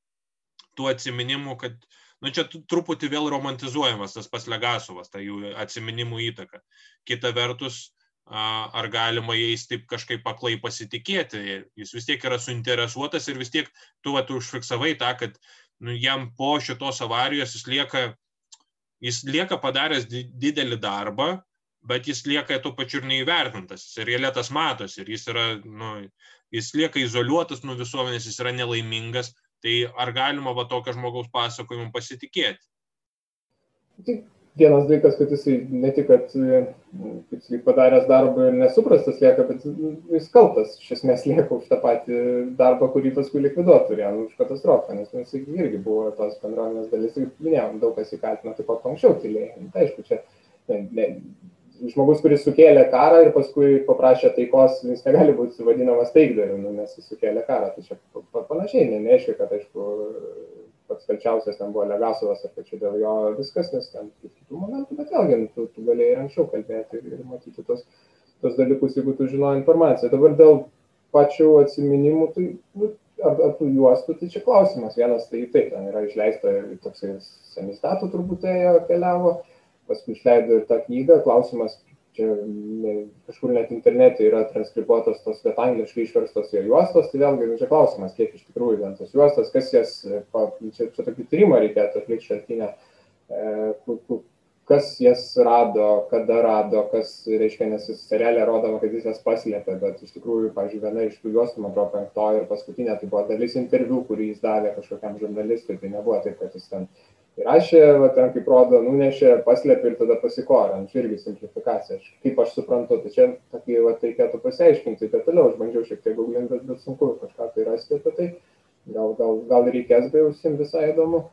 tų atsiminimų, kad, nu, čia truputį vėl romantizuojamas tas pas Legasovas, ta jų atsiminimų įtaka. Kita vertus, ar galima jais taip kažkaip paklai pasitikėti. Jis vis tiek yra suinteresuotas ir vis tiek tu vat, užfiksavai tą, kad nu, jam po šitos avarijos jis lieka, jis lieka padaręs didelį darbą, bet jis lieka tuo pačiu ir neįvertintas. Seriale tas matosi ir jis yra, nu, jis lieka izoliuotas nuo visuomenės, jis yra nelaimingas. Tai ar galima va tokio žmogaus pasakojimu pasitikėti? Tai vienas dalykas, kad jisai ne tik, kad, kaip sakyt, padaręs darbą ir nesuprastas lieka, bet jis kaltas, iš esmės lieka už tą patį darbą, kurį paskui likviduoti turėjo, už katastrofą, nes jisai irgi buvo tos bendruomenės dalis, ir minėjom, daug kas įkaltino taip pat anksčiau tylėjai. Tai aišku, čia ne, ne, žmogus, kuris sukėlė karą ir paskui paprašė taikos, jis negali būti vadinamas taikdariu, nu, nes jis sukėlė karą. Tai čia panašiai, ne, neaiškiai, kad, aišku, pats kalčiausias ten buvo Legasovas, ar čia dėl jo viskas, nes ten kitų momentų, bet vėlgi nu, tu, tu galėjai anksčiau kalbėti ir, ir matyti tos, tos dalykus, jeigu tu žinojai informaciją. Dabar dėl pačių atsiminimų, tai nu, ar, ar tų juostų, tai čia klausimas. Vienas tai taip, ten yra išleista toksai semistatų turbūt ėjo, keliavo, paskui išleido ir tą knygą, klausimas, čia ne, kažkur net internete yra transkribuotos tos, bet angliškai išverstos jo juostos, tai vėlgi nu, čia klausimas, kiek iš tikrųjų ten tos juostos, kas jas, pa, čia, čia tokį tyrimą reikėtų atlikti šaltinę, e, kas jas rado, kada rado, kas, reiškia, nes serialė rodoma, kad jis jas paslėpė, bet iš tikrųjų, pažiūrėjau, viena iš tų juostų, man atrodo, penktoji ir paskutinė, tai buvo dalis interviu, kurį jis davė kažkokiam žurnalistui, tai nebuvo taip, kad jis ten įrašė, va, ten kaip rodo, nunešė, paslėpė ir tada pasikorė. Čia irgi simplifikacija. Aš, kaip aš suprantu, tai čia tokį va, reikėtų pasiaiškinti detaliau. Aš bandžiau šiek tiek googlinti, bet, bet sunku kažką tai rasti apie tai. Gal, gal, gal reikės, be jausim visai įdomu.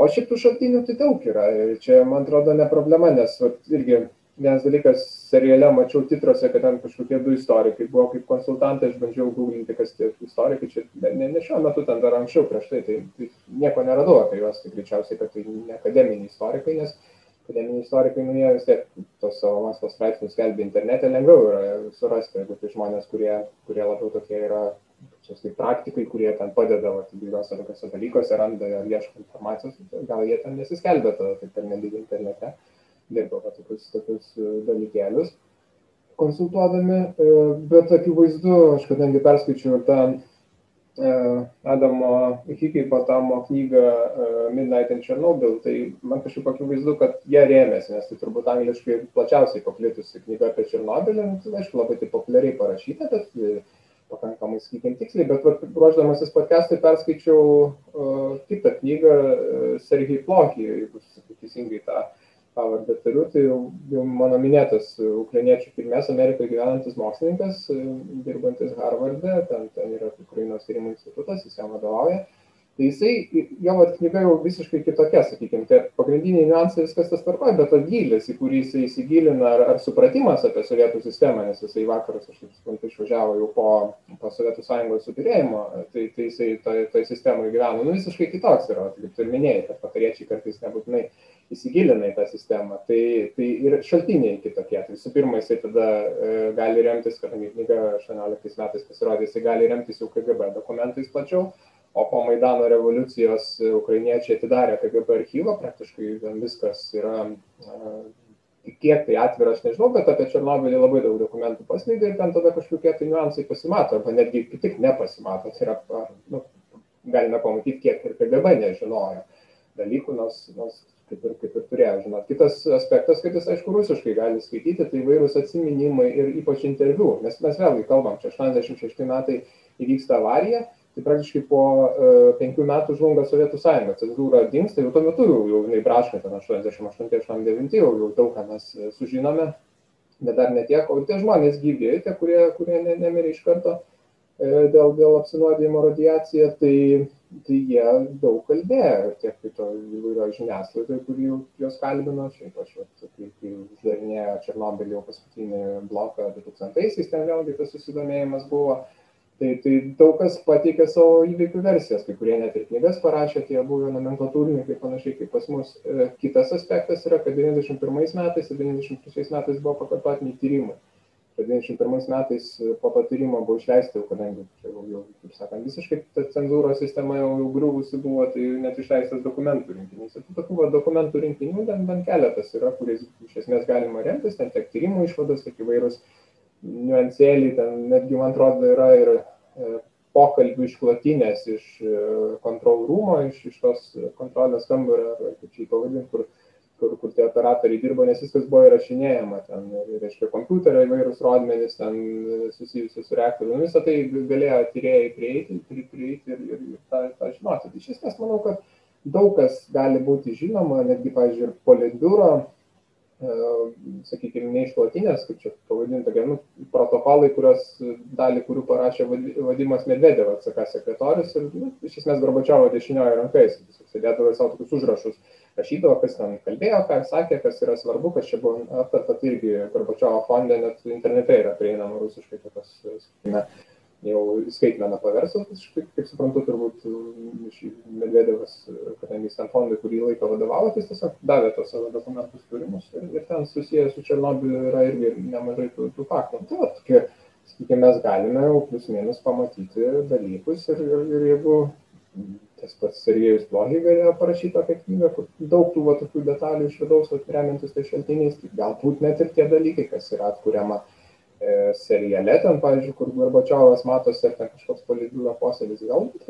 O šitų šaltinių tai daug yra. Ir čia, man atrodo, ne problema, nes va, irgi vienas dalykas seriale mačiau titruose, kad ten kažkokie du istorikai buvo kaip konsultantai, aš bandžiau googlinti, kas tie istorikai, čia ne, ne šiuo metu, ten dar anksčiau prieš tai, tai, tai nieko neradau apie juos, tai greičiausiai, kad tai ne akademiniai istorikai, nes akademiniai istorikai, nu jie vis tiek tos savo maskvos straipsnius skelbia internete, lengviau yra surasti, jeigu tai žmonės, kurie, kurie labiau tokie yra, čia kaip praktikai, kurie ten padeda, įvairiuose tokiuose dalykuose, randa ar ieško informacijos, gal jie ten nesiskelbia tada taip per nedidį internete. dirba va, tokius, tokius e, dalykėlius konsultuodami, e, bet akivaizdu, aš kadangi perskaičiau ir tą e, Adamo Hikipotomo knygą Midnight in Chernobyl, tai man kažkaip akivaizdu, kad jie rėmėsi, nes tai turbūt angliškai plačiausiai paplitusi knyga apie Černobylį, nu, tai aišku, labai tai populiariai parašyta, bet pakankamai, sakykime, tiksliai, bet ruoždamasis podcast'ui perskaičiau uh, kitą knygą uh, Sergei Plokį, jeigu teisingai tą uh, pavardę turiu, tai jau, jau mano minėtas ukrainiečių kilmės Amerikoje gyvenantis mokslininkas, dirbantis Harvarde, ten, ten yra Ukrainos tyrimų institutas, jis jam vadovauja. Tai jisai, jo vat, knyga jau visiškai kitokia, sakykime, tai pagrindiniai niuansai viskas tas tvarkoja, bet tas gilis, į kurį jisai įsigilina, ar, ar supratimas apie sovietų sistemą, nes jisai vakarus, aš kaip suprantu, išvažiavo jau po, po Sovietų sąjungos subirėjimo, tai, tai jisai toje toj sistemoje gyveno, nu visiškai kitoks yra, kaip tu ir minėjai, kad vakariečiai kartais nebūtinai įsigilina į tą sistemą, tai, tai ir šaltiniai kitokie. Tai visų pirma, jisai tada e, gali remtis, kadangi knyga 18 metais pasirodė, jisai gali remtis jau KGB dokumentais plačiau, o po Maidano revoliucijos ukrainiečiai atidarė KGB archyvą, praktiškai viskas yra, e, kiek tai atvira, aš nežinau, bet apie Černobylį labai daug dokumentų paskleidė ir ten tada kažkokie tai niuansai pasimato, arba netgi tik nepasimato. Tai yra, nu, galime pamatyti, kiek ir KGB nežinojo dalykų, nors, nors kaip ir, kaip ir turėjo žinot. Kitas aspektas, kad jis, aišku, rusiškai gali skaityti, tai vairūs atsiminimai ir ypač interviu. Mes, mes vėlgi kalbam, čia 86 metai įvyksta avarija, tai praktiškai po uh, penkių metų žlunga Sovietų sąjunga, cenzūra dinksta, jau tuo metu jau, jau jinai braška, ten 88-89, jau, jau daug ką mes sužinome, bet dar netiek, o tie žmonės gyvi, tie, kurie, kurie ne, nemirė iš karto uh, dėl, dėl apsinuodėjimo radiacija, tai tai jie daug kalbėjo tiek tai to įvairioje žiniasklaidoje, kurį juos kalbino, šiaip aš, kai, kai uždarinėjo Černobylį jau paskutinį bloką 2000-aisiais, ten vėlgi tas susidomėjimas buvo. Tai, tai daug kas pateikė savo įvykių versijas, kai kurie net ir knygas parašė, tie buvo nomenklatūrininkai panašiai kaip pas mus. E, kitas aspektas yra, kad 91 metais ir 93 metais buvo pakartotiniai tyrimai kad 91 metais po to tyrimo buvo išleista jau, kadangi čia jau, jau kaip sakant, visiškai ta cenzūros sistema jau, jau griuvusi buvo, tai net išleistas dokumentų rinkinys. Ir tokių va, dokumentų rinkinių bent, bent keletas yra, kuriais iš esmės galima remtis, ten tiek tyrimų išvados, tiek įvairūs niuansėliai, ten netgi, man atrodo, yra ir e, pokalbių išklotinės iš e, kontrol rūmo, iš, iš tos kontrolės kambario, ar kaip čia jį pavadinti, kur operatoriai dirbo, nes viskas buvo įrašinėjama, ten, reiškia, kompiuterio įvairūs rodmenys, ten susijusius su reaktoriu, nu, visą tai galėjo tyrėjai prieiti, prieiti ir, ir, ir tą, tą žinoti. Tai iš esmės manau, kad daug kas gali būti žinoma, netgi, pavyzdžiui, politbiuro sakykime, neišklotinės, kaip čia pavadinti, tokie nu, protokolai, kurios dalį kurių parašė Vadimas Medvedevas, CK sekretorius ir nu, iš esmės Gorbačiovo dešiniojo rankais, sėdėdavo savo tokius užrašus, rašydavo, kas ten kalbėjo, ką sakė, kas yra svarbu, kas čia buvo aptarta, tai irgi Gorbačiovo fonde net internete yra prieinama rusiškai tokios, sakykime, jau skaitmeną paversas, kaip, suprantu, turbūt Medvedevas, kadangi jis ten fondui kurį laiką vadovavo, tai jis tiesiog davė tos savo dokumentus turimus ir, ir ten susijęs su Černobiliu yra irgi nemažai tų, tų faktų. Tai va, tokie, sakykime, mes galime jau plus minus pamatyti dalykus ir, ir, ir jeigu tas pats Sergejus Blogi galėjo parašyti tokią knygą, kur daug tų va, tokių detalių iš vidaus, remiantis tai šaltiniais, galbūt net ir tie dalykai, kas yra atkuriama E, seriale, ten, pavyzdžiui, kur Gorbačiovas matosi, ar ten kažkoks politbiuro posėdis, galbūt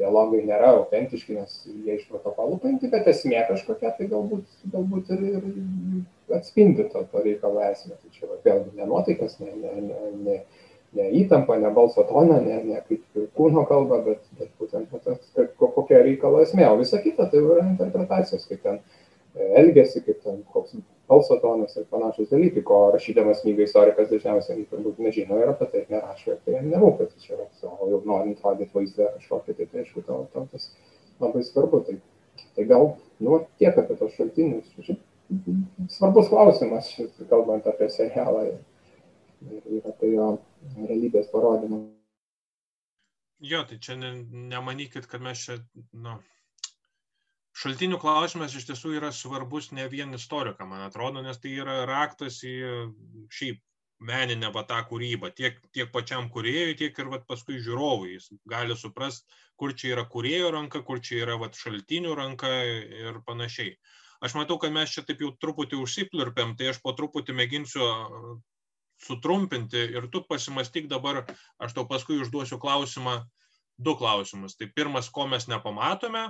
dialogai nėra autentiški, nes jie iš protokolų paimti, bet esmė kažkokia, tai galbūt, galbūt ir, ir atspindi to, to reikalo esmę. Tai čia va, vėlgi ne nuotaikas, ne, ne, ne, ne, ne įtampa, ne balso toną, ne, ne kaip kūno kalba, bet, bet būtent tas, kokia reikalo esmė. O visa kita tai yra interpretacijos, kaip ten elgesi, kaip ten koks balso tonas ir panašus dalykai, ko rašydamas knygą istorikas dažniausiai turbūt nežino ir apie tai nerašo, ir tai jam nerūpi, tai čia o jau norint rodyti vaizdą kažkokį, tai tai aišku, tau, tau tas labai svarbu. Tai, tai gal, nu, tiek apie tos šaltinius. Svarbus klausimas, kalbant apie serialą ir, ir apie jo realybės parodymą. Jo, tai čia ne, nemanykit, kad mes čia, nu, šaltinių klausimas iš tiesų yra svarbus ne vien istorikam, man atrodo, nes tai yra raktas į šiaip meninę va tą kūrybą, tiek, tiek pačiam kuriejui, tiek ir va, paskui žiūrovui. Jis gali suprast, kur čia yra kuriejo ranka, kur čia yra va, šaltinių ranka ir panašiai. Aš matau, kad mes čia taip jau truputį užsiplirpėm, tai aš po truputį mėginsiu sutrumpinti ir tu pasimastyk dabar, aš tau paskui užduosiu klausimą, du klausimus. Tai pirmas, ko mes nepamatome,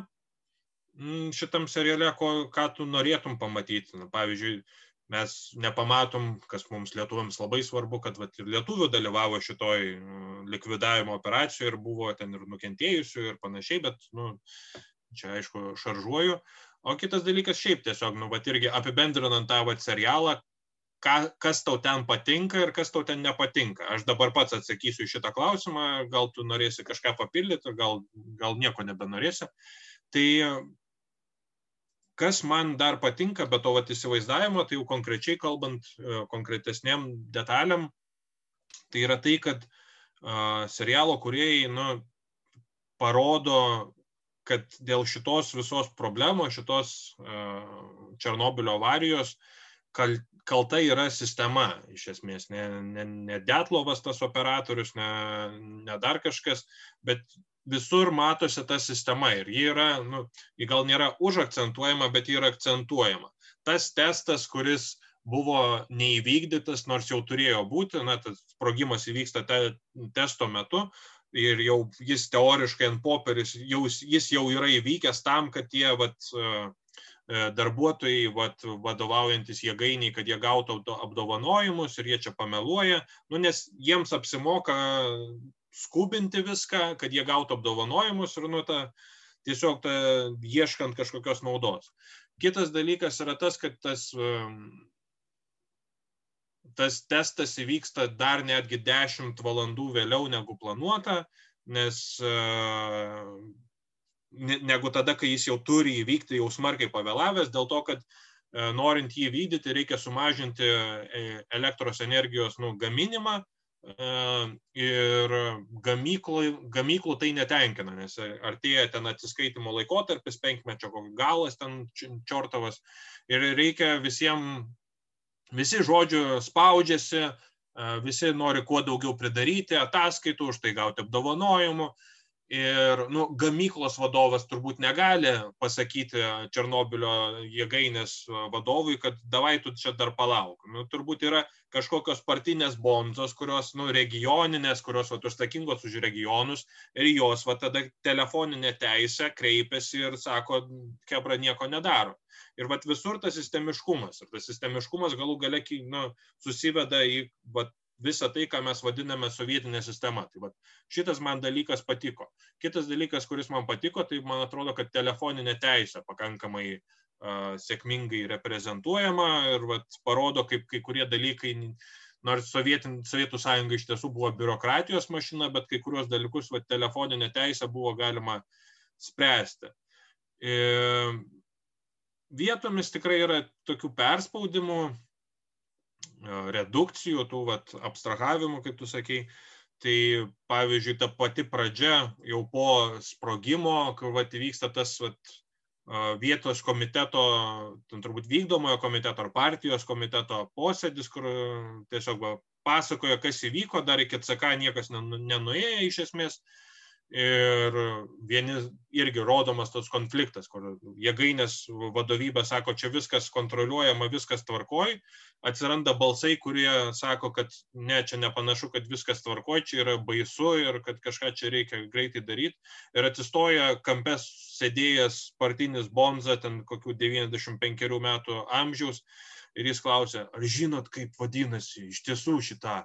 Mm, šitam seriale, ko, ką tu norėtum pamatyti. Na, pavyzdžiui, mes nepamatom, kas mums lietuviams labai svarbu, kad vat, ir lietuvių dalyvavo šitoj mm, likvidavimo operacijoje ir buvo ten ir nukentėjusių ir panašiai, bet nu, čia aišku šaržuoju. O kitas dalykas šiaip tiesiog, nu, vat irgi apibendrinant tą vat serialą, ką, kas tau ten patinka ir kas tau ten nepatinka. Aš dabar pats atsakysiu į šitą klausimą, gal tu norėsi kažką papildyti, gal, gal nieko nebenorėsi. Tai kas man dar patinka, bet to vat, įsivaizdavimo, tai jau konkrečiai kalbant, e, konkretesniam detalėm, tai yra tai, kad uh, serialo kuriejai nu, parodo, kad dėl šitos visos problemos, šitos uh, Černobilio avarijos, kal, kalta yra sistema, iš esmės, ne, ne, ne Detlovas tas operatorius, ne, ne dar kažkas, bet visur matosi ta sistema ir ji yra, nu, ji gal nėra užakcentuojama, bet ji yra akcentuojama. Tas testas, kuris buvo neįvykdytas, nors jau turėjo būti, na, tas sprogimas įvyksta te, testo metu ir jau jis teoriškai ant popieris, jau, jis jau yra įvykęs tam, kad tie vat, e, darbuotojai, vat, vadovaujantis jėgainiai, kad jie gautų apdovanojimus ir jie čia pameluoja, nu, nes jiems apsimoka skubinti viską, kad jie gautų apdovanojimus ir nu, ta, tiesiog ta, ieškant kažkokios naudos. Kitas dalykas yra tas, kad tas, tas testas įvyksta dar netgi 10 valandų vėliau negu planuota, nes negu tada, kai jis jau turi įvykti, jau smarkiai pavėlavęs, dėl to, kad norint jį vykdyti, reikia sumažinti e, elektros energijos nu, gaminimą ir gamyklų, gamyklų tai netenkina, nes artėja ten atsiskaitimo laikotarpis, penkmečio galas ten čiortavas ir reikia visiems, visi žodžiu spaudžiasi, visi nori kuo daugiau pridaryti ataskaitų, už tai gauti apdovanojimų Ir nu, gamyklos vadovas turbūt negali pasakyti Černobilio jėgainės vadovui, kad davai tu čia dar palauk. Nu, turbūt yra kažkokios partinės bonzos, kurios nu, regioninės, kurios vat, užsakingos už regionus ir jos va, tada telefoninė teisė kreipiasi ir sako, kebra nieko nedaro. Ir vat, visur tas sistemiškumas. Ir tas sistemiškumas galų gale nu, susiveda į vat, visą tai, ką mes vadiname sovietinė sistema. Tai va, šitas man dalykas patiko. Kitas dalykas, kuris man patiko, tai man atrodo, kad telefoninė teisė pakankamai uh, sėkmingai reprezentuojama ir va, parodo, kaip kai kurie dalykai, nors Sovietin, Sovietų sąjunga iš tiesų buvo biurokratijos mašina, bet kai kurios dalykus va, telefoninė teisė buvo galima spręsti. E, vietomis tikrai yra tokių perspaudimų, redukcijų, tų vat, abstrahavimų, kaip tu sakei. Tai pavyzdžiui, ta pati pradžia jau po sprogimo, kur vat, vyksta tas vat, vietos komiteto, turbūt vykdomojo komiteto ar partijos komiteto posėdis, kur tiesiog pasakoja, kas įvyko, dar iki CK niekas nenuėjo iš esmės. Ir vieni irgi rodomas tas konfliktas, kur jėgainės vadovybė sako, čia viskas kontroliuojama, viskas tvarkoj, atsiranda balsai, kurie sako, kad ne, čia nepanašu, kad viskas tvarkoj, čia yra baisu ir kad kažką čia reikia greitai daryti. Ir atsistoja kampes sėdėjęs partinis bonza, ten kokių 95 metų amžiaus, ir jis klausia, ar žinot, kaip vadinasi iš tiesų šitą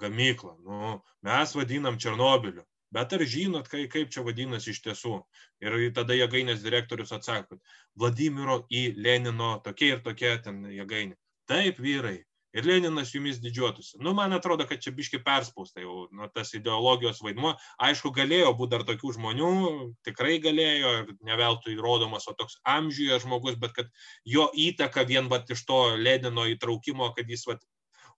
gamyklą? Nu, mes vadinam Černobiliu bet ar žinot, kai, kaip čia vadinasi iš tiesų? Ir tada jėgainės direktorius atsako, Vladimiro į Lenino tokia ir tokia ten jėgainė. Taip, vyrai. Ir Leninas jumis didžiuotųsi. Nu, man atrodo, kad čia biški perspausta jau nu, tas ideologijos vaidmuo. Aišku, galėjo būti dar tokių žmonių, tikrai galėjo ir neveltui įrodomas, o toks amžiuje žmogus, bet kad jo įtaka vien vat, iš to Lenino įtraukimo, kad jis vat,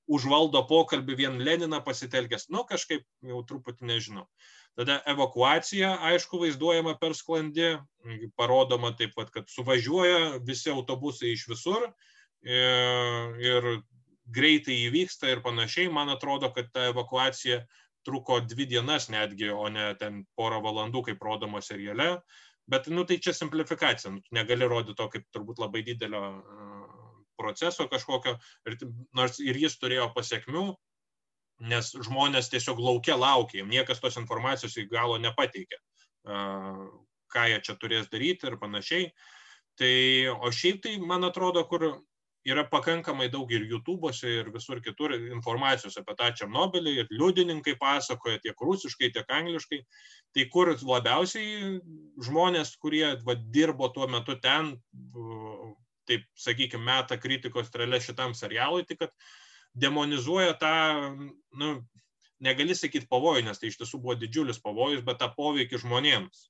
užvaldo pokalbį vien Leniną pasitelkęs, nu kažkaip jau truputį nežinau. Tada evakuacija, aišku, vaizduojama per sklandi, parodoma taip pat, kad suvažiuoja visi autobusai iš visur ir, ir greitai įvyksta ir panašiai. Man atrodo, kad ta evakuacija truko dvi dienas netgi, o ne ten porą valandų, kaip rodoma seriale. Bet, nu, tai čia simplifikacija. Nu, negali rodyti to kaip turbūt labai didelio proceso kažkokio, ir, nors ir jis turėjo pasiekmių, nes žmonės tiesiog laukia laukia, jiems niekas tos informacijos į galo nepateikė, ką jie čia turės daryti ir panašiai. Tai, o šiaip tai, man atrodo, kur yra pakankamai daug ir YouTube'ose, ir visur kitur informacijos apie tą Černobylį, ir liudininkai pasakoja tiek rusiškai, tiek angliškai. Tai kur labiausiai žmonės, kurie va, dirbo tuo metu ten, taip sakykime, meta kritikos strėlę šitam serialui, tai kad demonizuoja tą, nu, negali sakyti pavojų, nes tai iš tiesų buvo didžiulis pavojus, bet tą poveikį žmonėms,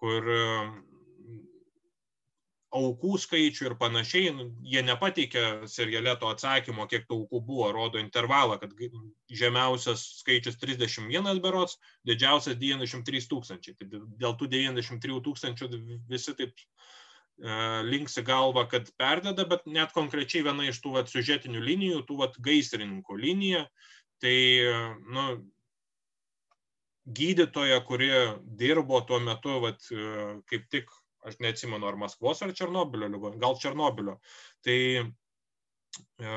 kur aukų skaičių ir panašiai, nu, jie nepateikia seriale to atsakymo, kiek tų aukų buvo, rodo intervalą, kad žemiausias skaičius 31 berots, didžiausias 93 tūkstančiai. Tai dėl tų 93 tūkstančių visi taip E, linksi galvą, kad perdeda, bet net konkrečiai viena iš tų vat, sužetinių linijų, tų vat, gaisrininkų linija, tai nu, gydytoja, kuri dirbo tuo metu, vat, e, kaip tik, aš neatsimenu, ar Maskvos ar Černobilio ligon, gal Černobilio, tai, e,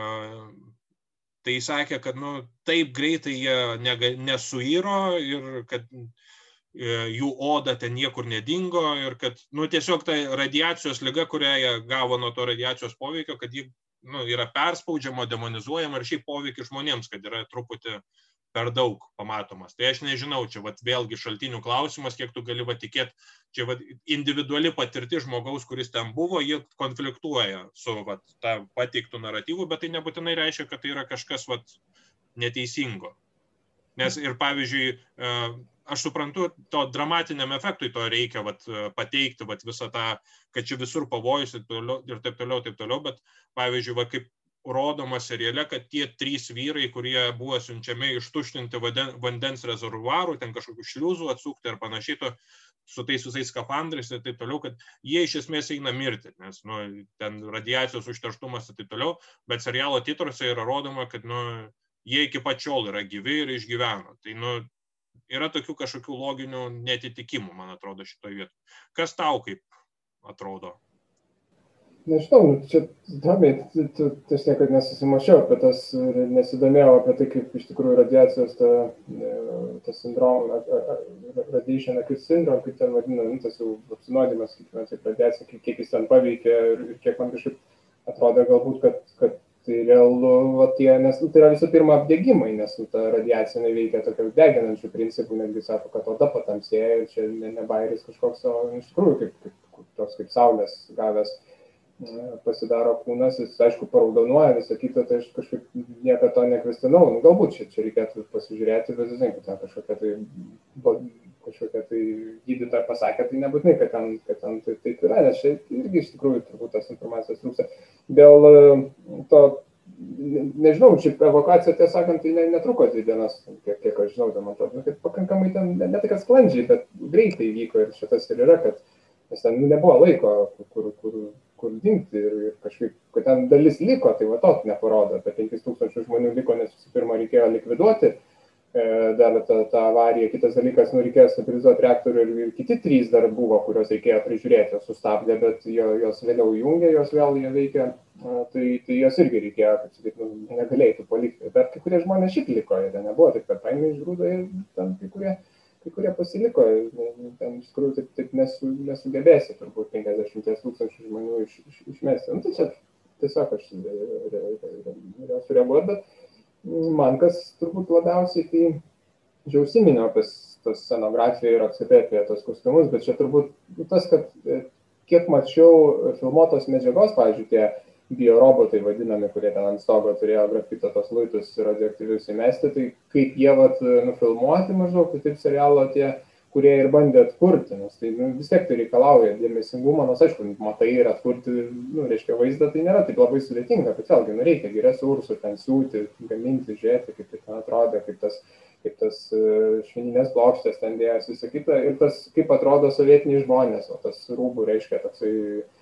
tai sakė, kad nu, taip greitai jie nesuiro ir kad E, jų oda ten niekur nedingo ir kad nu, tiesiog ta radiacijos lyga, kurią jie gavo nuo to radiacijos poveikio, kad ji nu, yra perspaudžiama, demonizuojama ir šiaip poveikis žmonėms, kad yra truputį per daug pamatomas. Tai aš nežinau, čia vat, vėlgi šaltinių klausimas, kiek tu gali tikėti, čia vat, individuali patirti žmogaus, kuris ten buvo, jie konfliktuoja su vat, tą pateiktų naratyvu, bet tai nebūtinai reiškia, kad tai yra kažkas vat, neteisingo. Nes ir pavyzdžiui, e, aš suprantu, to dramatiniam efektui to reikia vat, pateikti vat, visą tą, kad čia visur pavojus ir, toliau, ir taip toliau, taip toliau, bet pavyzdžiui, va, kaip rodoma seriale, kad tie trys vyrai, kurie buvo siunčiami ištuštinti vandens rezervuarų, ten kažkokių šliuzų atsukti ir panašiai, to, su tais visais skafandrais ir taip toliau, kad jie iš esmės eina mirti, nes nu, ten radiacijos užterštumas ir taip toliau, bet serialo titruose yra rodoma, kad nu, jie iki pačiol yra gyvi ir išgyveno. Tai nu, yra tokių kažkokių loginių netitikimų, man atrodo, šitoje vietoje. Kas tau kaip atrodo? Nežinau, čia įdomiai, aš niekada nesusimašiau apie tas nesidomėjau apie tai, kaip iš tikrųjų radiacijos ta, e, ta sindroma, radiation acute syndrome, kaip ten vadina, nu, tas jau apsinuodimas, kaip radiacija, kiek, jis ten paveikia ir kiek man kažkaip atrodo galbūt, kad, kad tai realu, va, tie, nes nu, tai yra visų pirma apdėgymai, nes nu, ta radiacija neveikia tokiu deginančiu principu, netgi sako, kad oda patamsėja ir čia ne, ne bairis kažkoks, o iš tikrųjų kaip, kaip, toks kaip saulės gavęs pasidaro kūnas, jis aišku paraudonuoja, visą kitą, tai aš kažkaip niekada to nekvestinau. Nu, galbūt čia, čia reikėtų pasižiūrėti, bet žinai, kad ten kažkokia tai, kažkokia tai gydytoja pasakė, tai nebūtinai, kad ten, kad ten tai, taip yra, nes čia irgi iš tikrųjų turbūt tas informacijos trūksta. Dėl e, to, nežinau, šiaip evakuacija, tiesą sakant, tai netruko dvi dienas, kiek, kiek aš žinau, man atrodo, kad pakankamai ten, ne, ne tik sklandžiai, bet greitai vyko ir šitas ir yra, kad nes ten nebuvo laiko, kur, kur, kur dingti ir, ir kažkaip, kad ten dalis liko, tai va to neparodo, apie 5000 žmonių liko, nes visų pirma reikėjo likviduoti dar tą, tą avariją, kitas dalykas, nu reikėjo stabilizuoti reaktorių ir, ir kiti trys dar buvo, kuriuos reikėjo prižiūrėti, jos sustabdė, bet jo, jos vėliau jungė, jos vėl jie veikia, tai, tai jos irgi reikėjo, kaip sakyt, nu, negalėjai palikti, bet kai kurie žmonės šiaip liko, jie nebuvo taip, kad paėmė iš grūdo ir ten kai kurie kai kurie pasiliko, ten iš tikrųjų taip, taip nesu, nesugebėsi turbūt 50 tūkstančių žmonių iš, iš, išmesti. Nu, tai čia tiesiog aš sureaguoti, bet man kas turbūt labiausiai, tai jau užsiminiau apie tas scenografiją ir apskritai apie tos kostiumus, bet čia turbūt tas, kad kiek mačiau filmuotos medžiagos, pavyzdžiui, tie biorobotai vadinami, kurie ten ant stogo turėjo grafito tos luitus radioaktyvius įmesti, tai kaip jie vat, nufilmuoti maždaug, tai taip serialo tie, kurie ir bandė atkurti, nes tai nu, vis tiek tai reikalauja dėmesingumo, nors aišku, matai ir atkurti, nu, reiškia vaizdą, tai nėra taip labai sudėtinga, bet vėlgi, nu, reikia gi resursų ten siūti, gaminti, žiūrėti, kaip tai ten atrodo, kaip tas, kaip tas švininės plokštės ten dėjosi, visą kitą, ir tas, kaip atrodo sovietiniai žmonės, o tas rūbų reiškia toksai E,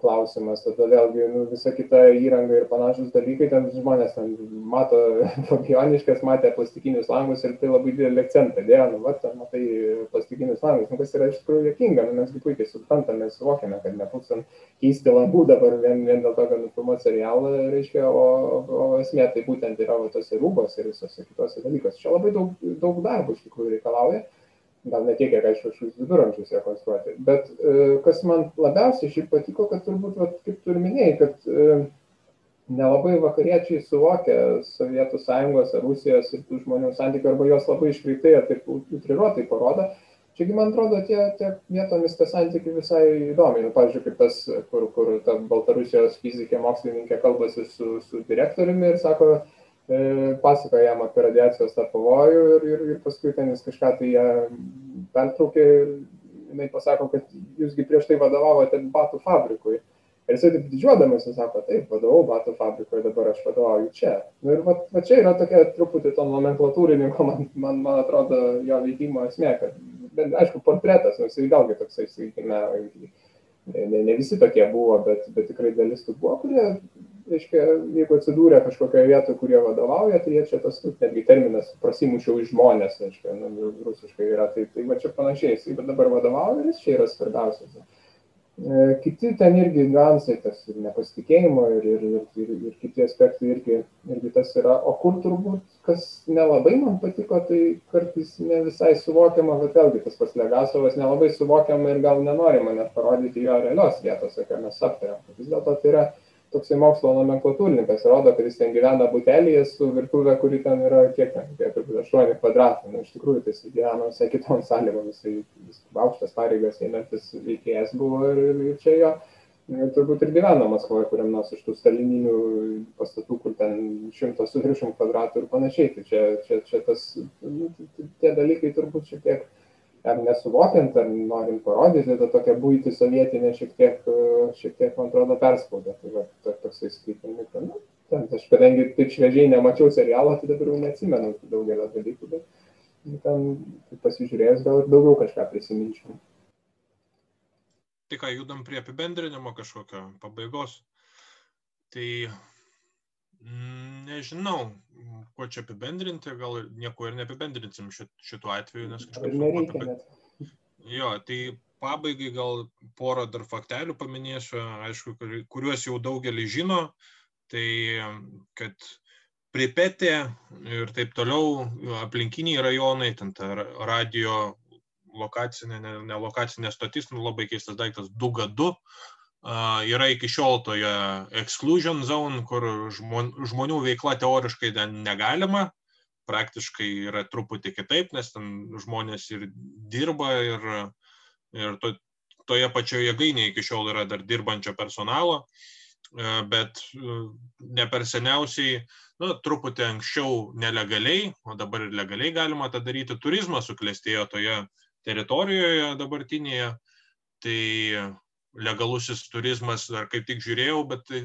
klausimas, tada vėlgi nu, visa kita įranga ir panašus dalykai, ten žmonės ten mato [laughs] fabioniškas, matė plastikinius langus ir tai labai didelį akcentą dėjo, nu, va, ten matai plastikinius langus, nu, kas yra iš tikrųjų jokinga, nu, mes puikiai suprantame, suvokiame, kad ten keisti langų dabar vien, vien dėl to, kad nufilmuoti serialą, reiškia, o, o esmė tai būtent yra va, tose rūbose ir visose kitose dalykuose. Čia labai daug, daug darbo iš tikrųjų reikalauja gal ne tiek, kiek aišku, šius viduramžius rekonstruoti. Bet e, kas man labiausiai šiaip patiko, kad turbūt, vat, kaip tu ir minėjai, kad e, nelabai vakariečiai suvokia Sovietų sąjungos ar Rusijos ir tų žmonių santykių, arba juos labai iškreitai ar taip utriruotai parodo. Čiagi, man atrodo, tie, tie vietomis tie santykiai visai įdomi. Nu, pavyzdžiui, kaip tas, kur, kur ta Baltarusijos fizikė, mokslininkė kalbasi su, su direktoriumi ir sako, pasakoja jam apie radiacijos tą pavojų ir, ir, ir paskui ten jis kažką tai ją pertraukė ir jinai pasako, kad jūsgi prieš tai vadovavote batų fabrikui. Ir jisai taip didžiuodamas, jis sako, taip, vadovau batų fabrikoje, dabar aš vadovauju čia. Na ir va, va čia yra tokia truputį to nomenklatūrininko, man, man, man atrodo, jo veikimo esmė, kad, bet, aišku, portretas, nors jis vėlgi toksai, sakykime, ne, ne visi tokie buvo, bet, bet tikrai dalis tų buvo, kurie reiškia, jeigu atsidūrė kažkokioje vietoje, kurie vadovauja, tai jie čia tas, nu, netgi terminas prasimušiau iš žmonės, reiškia, nu, rusiškai yra, tai, tai va čia panašiai, jis dabar vadovauja ir jis čia yra svarbiausias. E, kiti ten irgi niuansai, tas ir nepasitikėjimo, ir, ir, ir, ir, ir kiti aspektai irgi, irgi tas yra. O kur turbūt, kas nelabai man patiko, tai kartais ne visai suvokiama, bet vėlgi tas pats Legasovas nelabai suvokiama ir gal nenorima net parodyti jo realios vietos, ką mes aptarėm. Vis dėlto tai yra toksai mokslo nomenklatūrininkas, rodo, kad jis ten gyvena butelyje su virtuvė, kuri ten yra kiek ten, turbūt 8 kvadratų. Nu, iš tikrųjų, tai jis gyvena visai kitom sąlygom, jis, jis aukštas pareigas einantis veikėjas buvo ir, ir, čia jo. Ir turbūt ir gyvena Maskvoje, kuriam nors iš tų stalininių pastatų, kur ten šimtas su viršum kvadratų ir panašiai. Tai čia, čia, čia tas, nu, tie dalykai turbūt šiek tiek ar nesuvokiant, ar norint parodyti tą tokią būtį sovietinę šiek tiek, šiek tiek, man atrodo, perspaudą. Tai va, toksai skaitimi, kad, nu, ten, aš kadangi taip šviežiai nemačiau serialo, tai dabar jau neatsimenu daugelio dalykų, bet ten pasižiūrėjęs gal ir daugiau kažką prisiminčiau. Tai ką, judam prie apibendrinimo kažkokio pabaigos. Tai nežinau, kuo čia apibendrinti, gal nieko ir neapibendrinsim šituo atveju, nes kažkaip... Nereikia net. Jo, tai pabaigai gal porą dar faktelių paminėsiu, aišku, kuriuos jau daugelį žino, tai kad Pripetė ir taip toliau, aplinkiniai rajonai, ten ta radio lokacinė, ne, ne lokacinė stotis, nu, labai keistas daiktas, Duga 2, uh, yra iki šiol toje exclusion zone, kur žmon, žmonių veikla teoriškai negalima, praktiškai yra truputį kitaip, nes ten žmonės ir dirba ir, ir to, toje pačioje jėgainėje iki šiol yra dar dirbančio personalo, bet ne per seniausiai nu, truputį anksčiau nelegaliai, o dabar ir legaliai galima tą daryti, turizmas suklestėjo toje teritorijoje dabartinėje, tai legalusis turizmas, dar kaip tik žiūrėjau, bet tai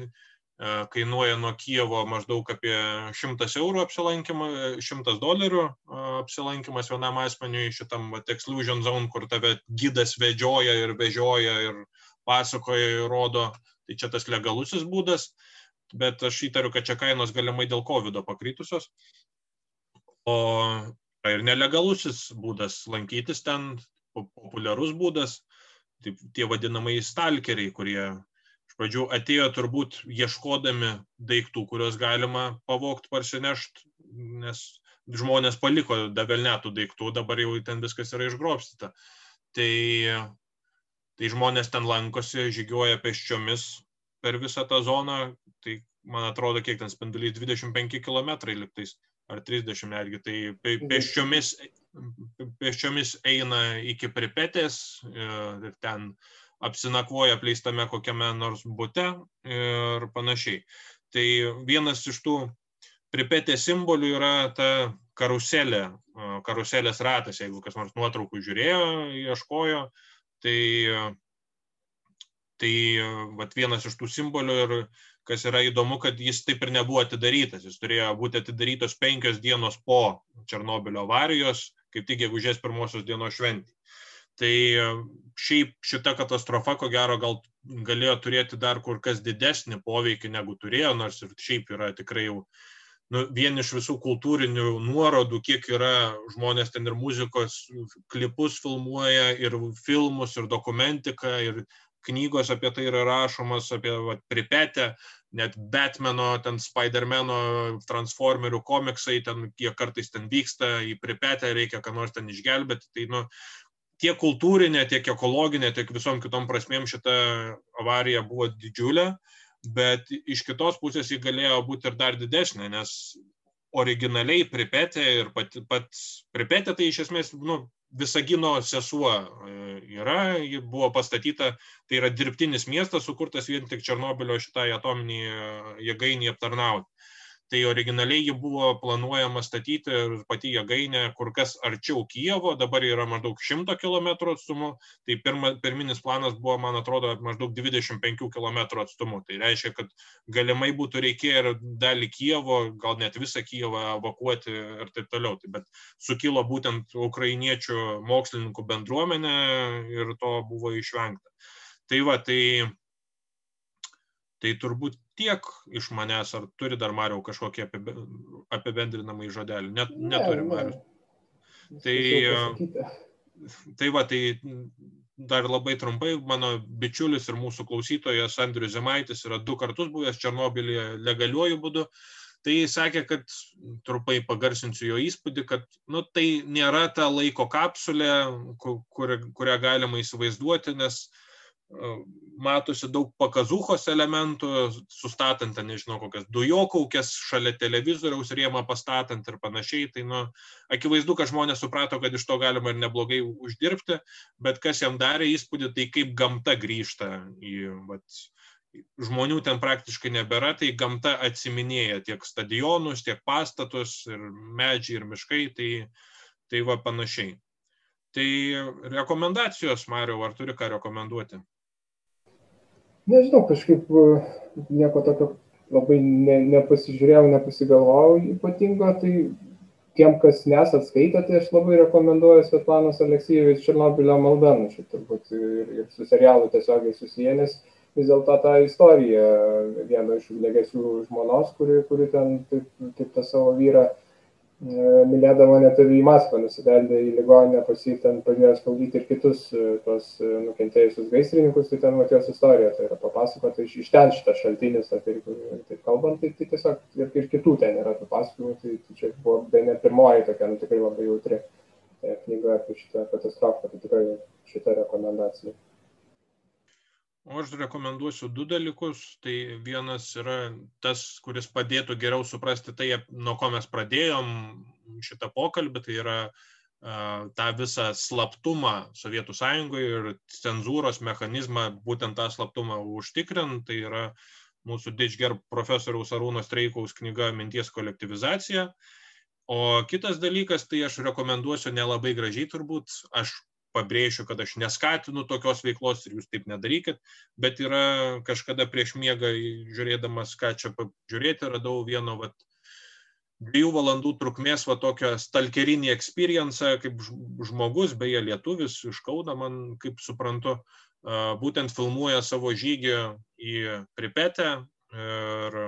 kainuoja nuo Kievo maždaug apie 100 eurų apsilankimą, 100 dolerių apsilankimas vienam asmeniui šitam exclusion zone, kur tave gydas vedžioja ir vežioja ir pasakoja ir rodo, tai čia tas legalusis būdas bet aš įtariu, kad čia kainos galimai dėl COVID pakritusios. O ir nelegalusis būdas lankytis ten, populiarus būdas, taip, tie vadinamai stalkeriai, kurie iš pradžių atėjo turbūt ieškodami daiktų, kuriuos galima pavogti, parsinešti, nes žmonės paliko davelnetų daiktų, dabar jau ten viskas yra išgrobstyta. Tai, tai žmonės ten lankosi, žygioja pėsčiomis per visą tą zoną, tai man atrodo, kiek ten spindulys 25 km liktais, ar 30 netgi, tai mhm. Pėsčiomis, eina iki pripetės ir ten apsinakvoja pleistame kokiame nors bute ir panašiai. Tai vienas iš tų pripetės simbolių yra ta karuselė, karuselės ratas, jeigu kas nors nuotraukų žiūrėjo, ieškojo, tai Tai vat, vienas iš tų simbolių ir kas yra įdomu, kad jis taip ir nebuvo atidarytas. Jis turėjo būti atidarytos penkios dienos po Černobilio avarijos, kaip tik gegužės pirmosios dienos šventį. Tai šiaip šita katastrofa, ko gero, gal galėjo turėti dar kur kas didesnį poveikį negu turėjo, nors ir šiaip yra tikrai jau nu, vien iš visų kultūrinių nuorodų, kiek yra žmonės ten ir muzikos klipus filmuoja, ir filmus, ir dokumentiką, ir knygos apie tai yra rašomos, apie vat, pripetę, net Batmano, ten Spider-Mano, Transformerių komiksai, ten jie kartais ten vyksta, į pripetę reikia ką nors ten išgelbėti. Tai, nu, tiek kultūrinė, tiek ekologinė, tiek visom kitom prasmėm šita avarija buvo didžiulė, bet iš kitos pusės ji galėjo būti ir dar didesnė, nes originaliai pripetė ir pat, pats pripetė tai iš esmės nu, Visagino sesuo e, yra, ji buvo pastatyta, tai yra dirbtinis miestas, sukurtas vien tik Černobilio šitai atominiai jėgainiai aptarnauti tai originaliai ji buvo planuojama statyti ir pati jėgainė kur kas arčiau Kijevo, dabar yra maždaug 100 km atstumu, tai pirma, pirminis planas buvo, man atrodo, maždaug 25 km atstumu. Tai reiškia, kad galimai būtų reikėję ir dalį Kijevo, gal net visą Kijevą evakuoti ir taip toliau. Tai, bet sukilo būtent ukrainiečių mokslininkų bendruomenė ir to buvo išvengta. Tai va, tai Tai turbūt tiek iš manęs, ar turi dar Mariau kažkokį apibendrinamą į žodelį? Net, ne, neturi Marius. Ne. Tai, tai va, tai dar labai trumpai, mano bičiulis ir mūsų klausytojas Andrius Zemaitis yra du kartus buvęs Černobilyje legaliuoju būdu. Tai jis sakė, kad trumpai pagarsinsiu jo įspūdį, kad nu, tai nėra ta laiko kapsulė, kur, kurią galima įsivaizduoti, nes uh, matosi daug pakazuchos elementų, sustatant, nežinau, kokias dujokaukės šalia televizoriaus rėmą pastatant ir panašiai. Tai, nu, akivaizdu, kad žmonės suprato, kad iš to galima ir neblogai uždirbti, bet kas jam darė įspūdį, tai kaip gamta grįžta į, vat, žmonių ten praktiškai nebėra, tai gamta atsiminėja tiek stadionus, tiek pastatus, ir medžiai, ir miškai, tai, tai va panašiai. Tai rekomendacijos, Mario, ar turi ką rekomenduoti? Nežinau, kažkaip e, nieko tokio labai ne, nepasižiūrėjau, nepasigalvojau ypatingo, tai tiem, kas nesat skaitę, tai aš labai rekomenduoju Svetlanos Aleksijevič Černobilio maldą, nu čia turbūt ir, ir su serialu tiesiogiai susiję, nes vis dėlto tą istoriją vieno iš ugniagesių žmonos, kuri, kuri ten taip, taip tą savo vyrą mylėdama net ir į Maskvą nusibeldė į ligoninę, pas jį ten pradėjo skaudyti ir kitus tos nukentėjusius gaisrininkus, tai ten matijos istorija, tai yra papasakota iš, iš ten šitas šaltinis, tai, taip kalbant, tai, tai tiesiog ir, ir kitų ten yra tų pasakojimų, tai, tai čia buvo be ne pirmoji tokia, nu tikrai labai jautri knyga apie šitą katastrofą, tai tikrai šitą rekomendaciją. O aš rekomenduosiu du dalykus. Tai vienas yra tas, kuris padėtų geriau suprasti tai, nuo ko mes pradėjom šitą pokalbį, tai yra tą visą slaptumą Sovietų sąjungoje ir cenzūros mechanizmą būtent tą slaptumą užtikrint. Tai yra mūsų Didžgerb profesoriaus Arūno Streikaus knyga Minties kolektivizacija. O kitas dalykas, tai aš rekomenduosiu nelabai gražiai turbūt, aš pabrėšiu, kad aš neskatinu tokios veiklos ir jūs taip nedarykit, bet yra kažkada prieš miegą žiūrėdamas, ką čia žiūrėti, radau vieno vat, dviejų valandų trukmės va tokią stalkerinį experienciją, kaip žmogus, beje lietuvis iš Kauno, man kaip suprantu, būtent filmuoja savo žygį į Pripetę ir,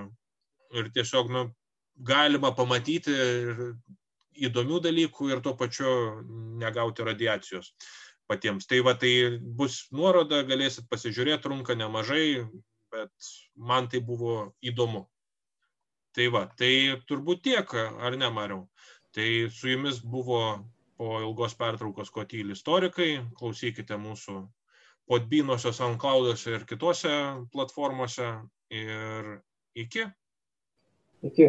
ir tiesiog nu, galima pamatyti įdomių dalykų ir tuo pačiu negauti radiacijos patiems. Tai va, tai bus nuoroda, galėsit pasižiūrėti, trunka nemažai, bet man tai buvo įdomu. Tai va, tai turbūt tiek, ar ne, Mariau? Tai su jumis buvo po ilgos pertraukos Kotyl istorikai, klausykite mūsų podbynose, SoundCloud'ose ir kitose platformose ir iki. Iki.